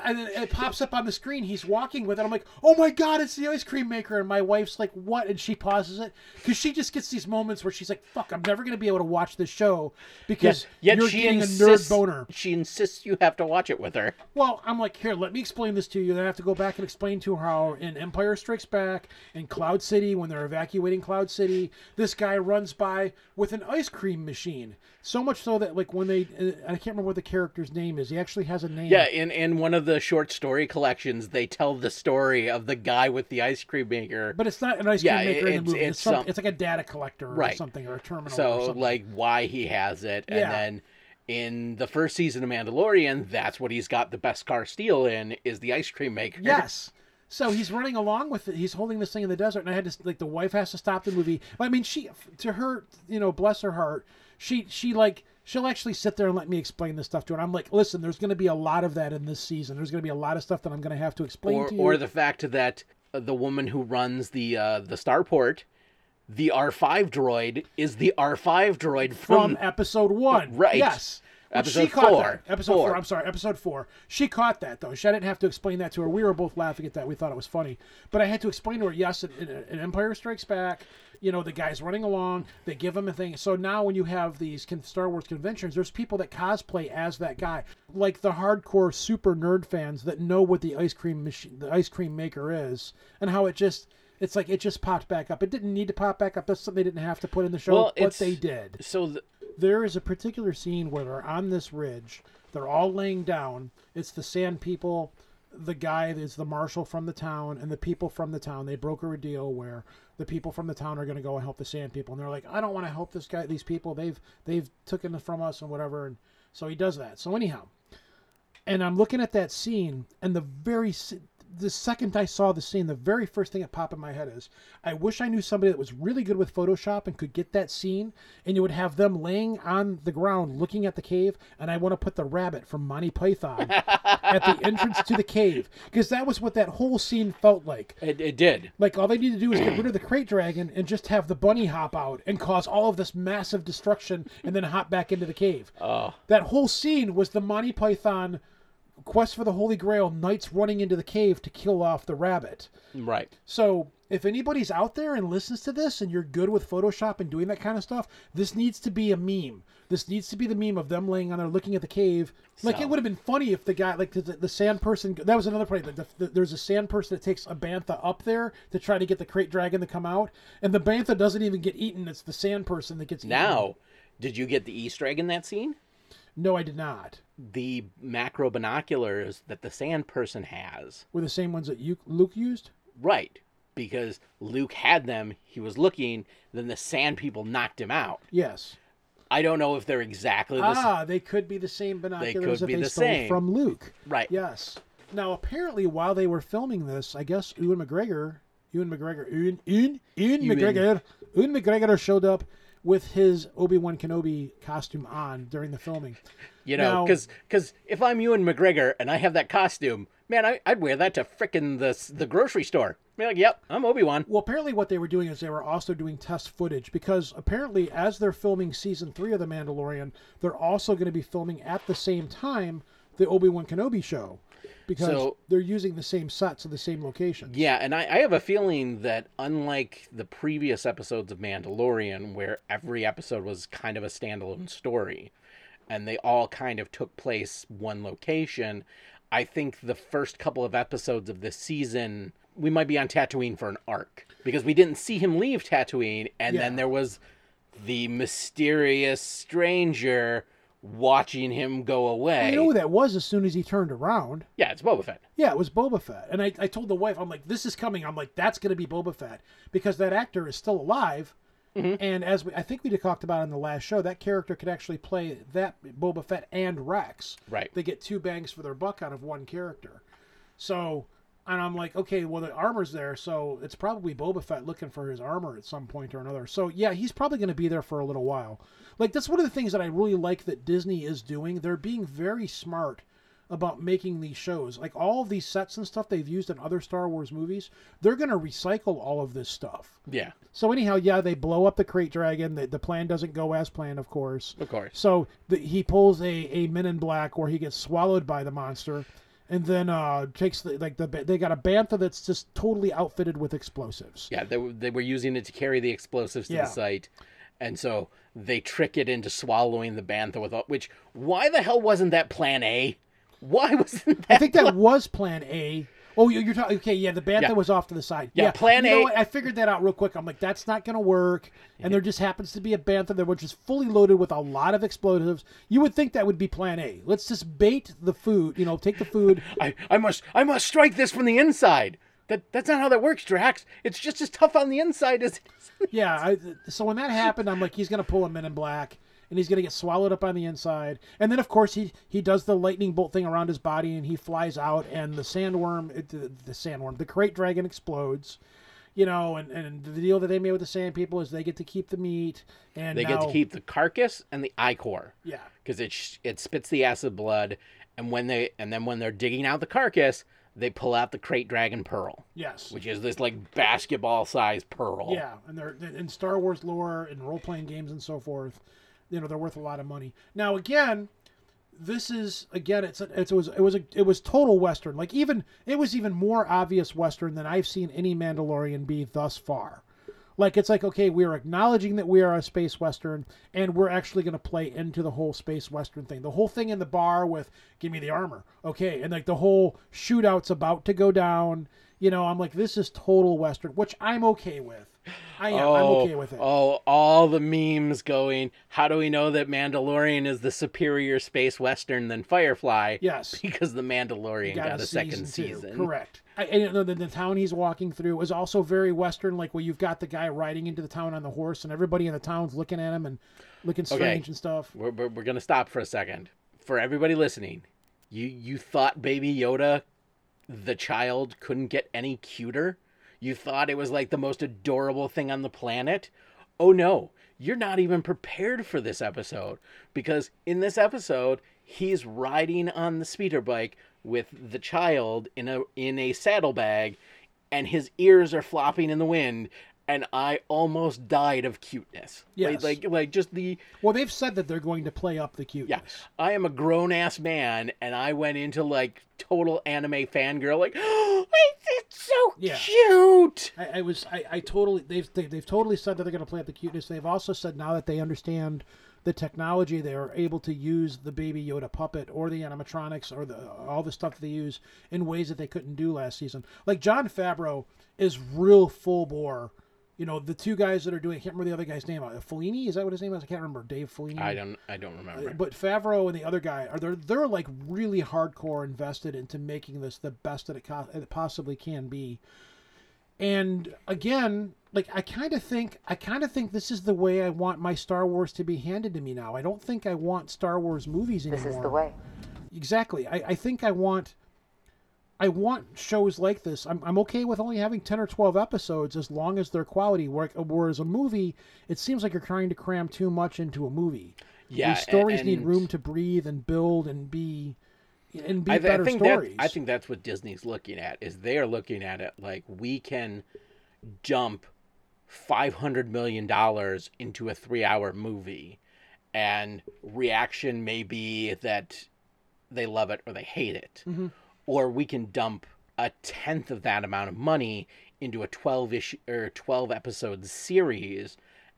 and it pops up on the screen. He's walking with it. I'm like, oh my god, it's the ice cream maker. And my wife's like, what? And she pauses it because she just gets these moments where she's like, fuck, I'm never gonna be able to watch this show because Yet you're she getting insists, a nerd boner. She insists you have to watch it with her. Well, I'm like, here, let me explain this to you. Then I have to go back and explain to her how in Empire Strikes Back, in Cloud City, when they're evacuating Cloud City, this guy runs by with an ice cream machine. So much so that, like, when they, uh, I can't remember what the character's name is. He actually has a name. Yeah, in in one of the short story collections, they tell the story of the guy with the ice cream maker. But it's not an ice Yeah, cream maker in it's- the movie. It's, it's some, some- it's like a data collector or something, or a terminal. or so like why he has it, and Yeah. then in the first season of Mandalorian, that's what he's got the best car steal in is the ice cream maker. Yes. So he's running along with it. He's holding this thing in the desert, and I had to like the wife has to stop the movie. I mean, she to her, you know, bless her heart, she she like she'll actually sit there and let me explain this stuff to her. And I'm like, listen, there's going to be a lot of that in this season. There's going to be a lot of stuff that I'm going to have to explain or to you. or the fact that uh, the woman who runs the uh, the starport, the R5 droid, is the R5 droid from from, episode one. Right. Yes. Episode she caught four. That. Episode four. Four. I'm sorry. Episode four. She caught that though. She I didn't have to explain that to her. We were both laughing at that. We thought it was funny, but I had to explain to her. Yes, in, in, in Empire Strikes Back, you know, the guy's running along. They give him a thing. So now when you have these Star Wars conventions, there's people that cosplay as that guy, like the hardcore super nerd fans that know what the ice cream machine, the ice cream maker is, and how it just. It's like it just popped back up. It didn't need to pop back up. That's something they didn't have to put in the show, Well, but they did So th- there is a particular scene where they're on this ridge. They're all laying down. It's the sand people, the guy that's the marshal from the town, and the people from the town. They broker a deal where the people from the town are going to go and help the sand people, and they're like, "I don't want to help this guy, these people. They've they've taken it from us and whatever." And so he does that. So anyhow, And I'm looking at that scene, and the very the second I saw the scene, the very first thing that popped in my head is, I wish I knew somebody that was really good with Photoshop and could get that scene, and you would have them laying on the ground looking at the cave, and I want to put the rabbit from Monty Python (laughs) at the entrance to the cave, because that was what that whole scene felt like. It, it did. Like all they need to do is get rid of the (clears throat) krayt dragon and just have the bunny hop out and cause all of this massive destruction, and then hop back into the cave. Oh. That whole scene was the Monty Python quest for the Holy Grail, knights running into the cave to kill off the rabbit. Right. So if anybody's out there and listens to this and you're good with Photoshop and doing that kind of stuff, this needs to be a meme. This needs to be the meme of them laying on there looking at the cave. Like So- it would have been funny if the guy, like the, the sand person, that was another point. The, the, there's a sand person that takes a bantha up there to try to get the krayt dragon to come out, and the bantha doesn't even get eaten. It's the sand person that gets eaten. Now, did you get the Easter egg in that scene? No, I did not. The macro binoculars that the sand person has. Were the same ones that you, Luke used? Right. Because Luke had them, he was looking, then the sand people knocked him out. Yes. I don't know if they're exactly the Ah, they could be the same binoculars could that be they the stole same. from Luke. Right. Yes. Now, apparently, while they were filming this, I guess Ewan McGregor, Ewan McGregor, Ewan, Ewan, Ewan Ewan. McGregor, Ewan McGregor showed up with his Obi Wan Kenobi costume on during the filming. (laughs) You know, because because if I'm Ewan McGregor and I have that costume, man, I, I'd wear that to frickin' the the grocery store. Be like, yep, I'm Obi Wan. Well, apparently, what they were doing is they were also doing test footage because apparently, as they're filming season three of The Mandalorian, they're also going to be filming at the same time the Obi Wan Kenobi show because So- they're using the same sets and the same locations. Yeah, and I, I have a feeling that unlike the previous episodes of Mandalorian, where every episode was kind of a standalone story, and they all kind of took place one location, I think the first couple of episodes of this season we might be on Tatooine for an arc because we didn't see him leave Tatooine, and then there was the mysterious stranger watching him go away. I know who that was as soon as he turned around. Yeah, it's Boba Fett. Yeah, it was Boba Fett. And I, I told the wife, I'm like, this is coming. I'm like, that's going to be Boba Fett because that actor is still alive. Mm-hmm. And as we, I think we talked about in the last show, that character could actually play that Boba Fett and Rex. Right. They get two bangs for their buck out of one character. So, and I'm like, okay, well, the armor's there. So it's probably Boba Fett looking for his armor at some point or another. So, yeah, he's probably going to be there for a little while. Like, that's one of the things that I really like that Disney is doing. They're being very smart about making these shows. Like all of these sets and stuff they've used in other Star Wars movies, they're going to recycle all of this stuff. Yeah, So anyhow, yeah, they blow up the krayt dragon. The, the plan doesn't go as planned, of course. of course. So the, he pulls a, a Men in Black where he gets swallowed by the monster, and then uh, takes the, like the they got a bantha that's just totally outfitted with explosives. Yeah, they were, they were using it to carry the explosives to Yeah. the site. And so they trick it into swallowing the bantha with which why the hell wasn't that plan A? Why wasn't that I think that was Plan A. Oh, you- you're talking. Okay, yeah, the bantha Yeah. was off to the side. Yeah, Plan you know what? I figured that out real quick. I'm like, that's not going to work. And there just happens to be a bantha there, which is fully loaded with a lot of explosives. You would think that would be Plan A. Let's just bait the food. You know, take the food. (laughs) I, I must I must strike this from the inside. That that's not how that works, Drax. It's just as tough on the inside as it is. yeah. I, so when that happened, I'm like, he's going to pull a Men in Black. And he's gonna get swallowed up on the inside, and then of course he he does the lightning bolt thing around his body, and he flies out, and the sandworm, the, the sandworm, the krayt dragon explodes, you know, and, and the deal that they made with the sand people is they get to keep the meat, and They get to keep the carcass and the eye core. Yeah. Because it sh- it spits the acid blood, and when they and then when they're digging out the carcass, they pull out the krayt dragon pearl, Yes. which is this like basketball sized pearl. Yeah, and they're in Star Wars lore and role playing games and so forth. You know, they're worth a lot of money. Now, again, this is again, it's a, it was it was a it was total western. Like even it was even more obvious western than I've seen any Mandalorian be thus far. Like it's like okay, we are acknowledging that we are a space western, and we're actually going to play into the whole space western thing. The whole thing in the bar with "Give me the armor," okay, and like the whole shootout's about to go down. You know, I'm like, this is total western, which I'm okay with. I am. I'm oh, okay with it. Oh, all the memes going. How do we know that Mandalorian is the superior space western than Firefly? Yes. (laughs) because the Mandalorian got, a, second two. season. Correct. I, and the, the town he's walking through is also very western, like where you've got the guy riding into the town on the horse, and everybody in the town's looking at him and looking strange and stuff. We're, we're, we're gonna stop for a second. For everybody listening, You you thought Baby Yoda, the child, couldn't get any cuter? You thought it was like the most adorable thing on the planet? Oh no, you're not even prepared for this episode because in this episode, he's riding on the speeder bike with the child in a in a saddlebag and his ears are flopping in the wind and I almost died of cuteness. Yes. Like, like like just the Well, they've said that they're going to play up the cuteness. yeah. I am a grown ass man and I went into like total anime fangirl like so Yeah. cute. I, I was I, I totally they've they, they've totally said that they're going to play up the cuteness. They've also said now that they understand the technology, they are able to use the Baby Yoda puppet or the animatronics or the all the stuff they use in ways that they couldn't do last season. Like Jon Favreau is real full bore. You know the two guys that are doing. I can't remember the other guy's name. Uh, Filoni is that what his name is? I can't remember. Dave Filoni. I don't I don't remember. But Favreau and the other guy are they're they're like really hardcore invested into making this the best that it, co- it possibly can be. And again, like I kind of think I kind of think this is the way I want my Star Wars to be handed to me now. I don't think I want Star Wars movies anymore. This is the way. Exactly. I, I think I want I want shows like this. I'm, I'm okay with only having 10 or 12 episodes as long as they're quality. Where- Whereas a movie, it seems like you're trying to cram too much into a movie. Yeah, These stories need room to breathe and build and be and be I, th- I better think stories. that I think that's what Disney's looking at is they are looking at it like we can jump five hundred million dollars into a three-hour movie, and reaction may be that they love it or they hate it, Mhm. Or we can dump a tenth of that amount of money into a twelve issue or twelve episode series,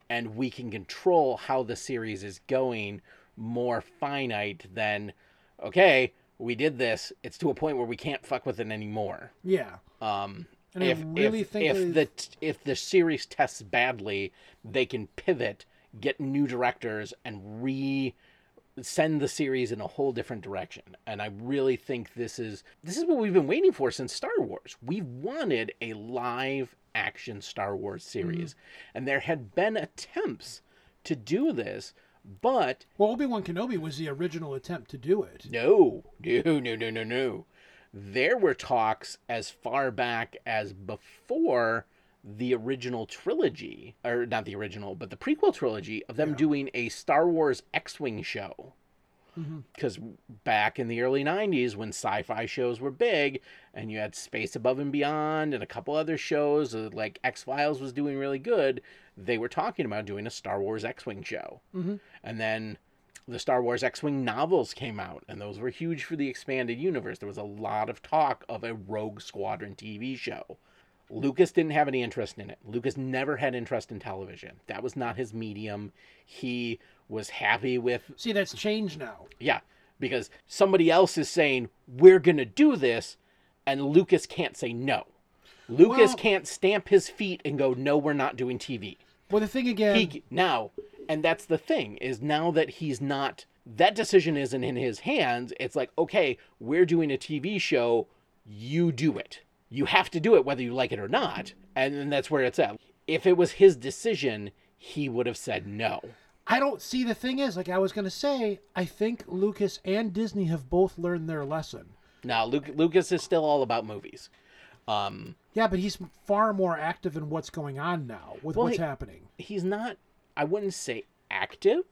and we can control how the series is going more finite than okay we did this it's to a point where we can't fuck with it anymore Yeah. um And I if, really if, think if the if the series tests badly they can pivot get new directors and re send the series in a whole different direction and i really think this is this is what we've been waiting for since star wars we wanted a live action star wars series mm-hmm. and there had been attempts to do this but well, Obi Wan Kenobi was the original attempt to do it. no, no, no, no, no, no. There were talks as far back as before the original trilogy, or not the original, but the prequel trilogy of them doing a Star Wars X Wing show. Because back in the early 90s, when sci fi shows were big, and you had Space Above and Beyond and a couple other shows, uh, like X Files was doing really good, they were talking about doing a Star Wars X Wing show. Mhm. And then the Star Wars X Wing novels came out, and those were huge for the expanded universe. There was a lot of talk of a Rogue Squadron TV show. Lucas didn't have any interest in it. Lucas never had interest in television. That was not his medium. He was happy with See, that's changed now. yeah, because somebody else is saying we're going to do this and Lucas can't say no. Lucas Well- can't stamp his feet and go no, we're not doing TV. Well, the thing again, He now, and that's the thing is now that he's not that decision isn't in his hands. It's like okay, we're doing a TV show. You do it. You have to do it whether you like it or not, and then that's where it's at. If it was his decision, he would have said no. I don't see the thing is like I was going to say. I think Lucas and Disney have both learned their lesson. Now, Luke, Lucas is still all about movies. Um, Yeah, but he's far more active in what's going on now with Well, what's he- happening. he's not i wouldn't say active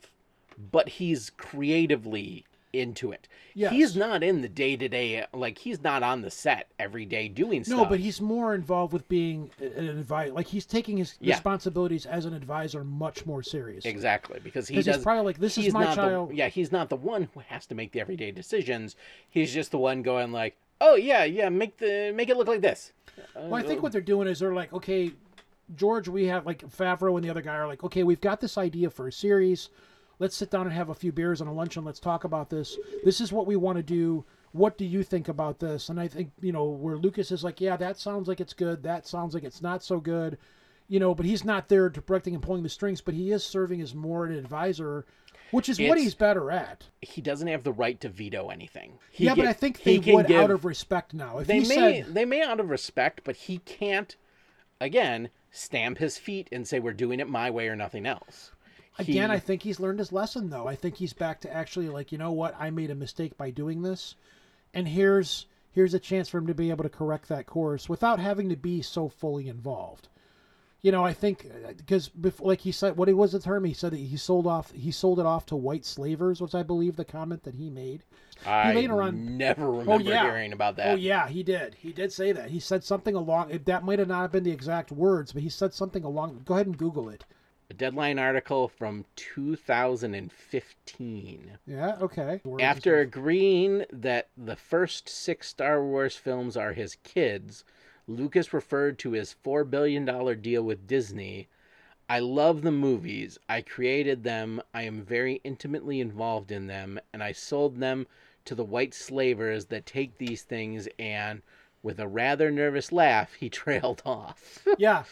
but he's creatively into it Yes. he's not in the day-to-day like he's not on the set every day doing stuff No, but he's more involved with being an advisor. Like he's taking his Yeah. responsibilities as an advisor much more serious. exactly because he does probably like, "This is my not the- child." yeah he's not the one who has to make the everyday decisions he's just the one going like oh yeah yeah make the make it look like this Well, I think what they're doing is they're like, okay, George, we have like Favreau and the other guy are like, okay, we've got this idea for a series. Let's sit down and have a few beers and a lunch and let's talk about this. This is what we want to do. What do you think about this? And I think, you know, where Lucas is like, yeah, that sounds like it's good. That sounds like it's not so good. You know, but he's not there directing and pulling the strings, but he is serving as more an advisor, which is what he's better at. he doesn't have the right to veto anything He yeah, but I think they would give- out of respect now. If they he may said, they may out of respect, but he can't again stamp his feet and say we're doing it my way or nothing else. Again, He- I think he's learned his lesson, though. I think he's back to actually like, you know what? I made a mistake by doing this, and here's here's a chance for him to be able to correct that course without having to be so fully involved. You know, I think uh, because before, like he said, what he was the term? He said that he sold off he sold it off to white slavers, which I believe the comment that he made. I he later on, never oh, remember oh, yeah. hearing about that. Oh yeah, he did. He did say that. He said something along. That might have not been the exact words, but he said something along. Go ahead and Google it. A deadline article from 2015. Yeah. Okay. After agreeing that the first six Star Wars films are his kids, Lucas referred to his $4 billion deal with Disney. I love the movies. I created them. I am very intimately involved in them, and I sold them to the white slavers that take these things and with a rather nervous laugh he (laughs) trailed off yeah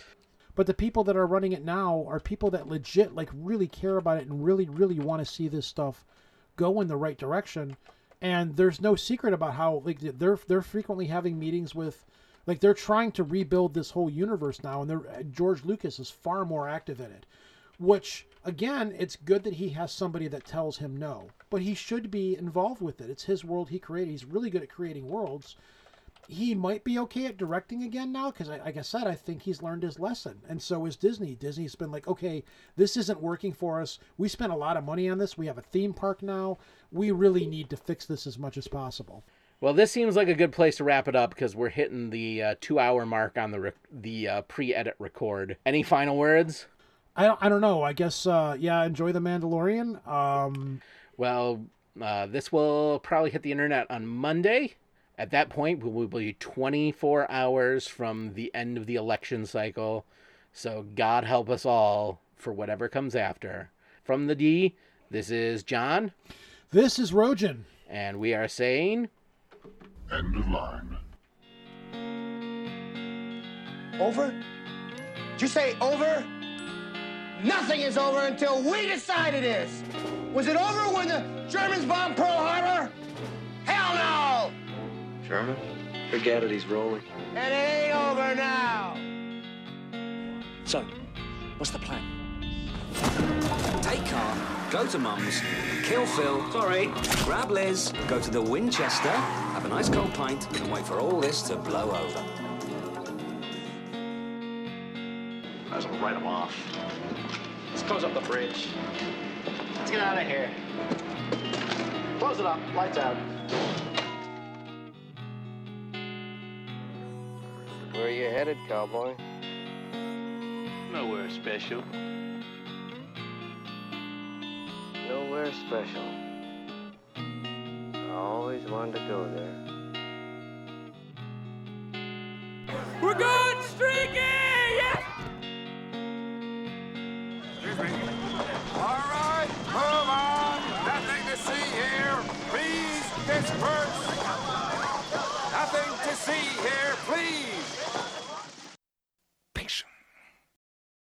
but the people that are running it now are people that legit like really care about it and really really want to see this stuff go in the right direction. And there's no secret about how like they're they're frequently having meetings with like they're trying to rebuild this whole universe now and they're uh, George Lucas is far more active in it. Which again it's good that he has somebody that tells him no but he should be involved with it. It's his world he created. He's really good at creating worlds he might be okay at directing again now because like i said i think he's learned his lesson and so is disney disney's been like okay this isn't working for us we spent a lot of money on this we have a theme park now we really need to fix this as much as possible well this seems like a good place to wrap it up because we're hitting the uh, two hour mark on the re- the uh, pre-edit record any final words I don't, I don't know. I guess uh, yeah. Enjoy the Mandalorian. Um, well, uh, this will probably hit the internet on Monday. At that point, we will be 24 hours from the end of the election cycle. So God help us all for whatever comes after. From the D, this is John. This is Rojan. And we are saying. End of line. Over? Did you say over? Nothing is over until we decide it is. Was it over when the Germans bombed Pearl Harbor? Hell no! German? Forget it, he's rolling. It ain't over now. So, what's the plan? Take car, go to Mum's, kill Phil, sorry, grab Liz, go to the Winchester, have a nice cold pint, and wait for all this to blow over. Might as well write him off. Let's close up the bridge. Let's get out of here. Close it up. Lights out. Where are you headed, cowboy? Nowhere special. Nowhere special. I always wanted to go there. We're going streaking! Yeah. Excuse me. All right, move on. Nothing to see here. Please disperse. Nothing to see here. Please.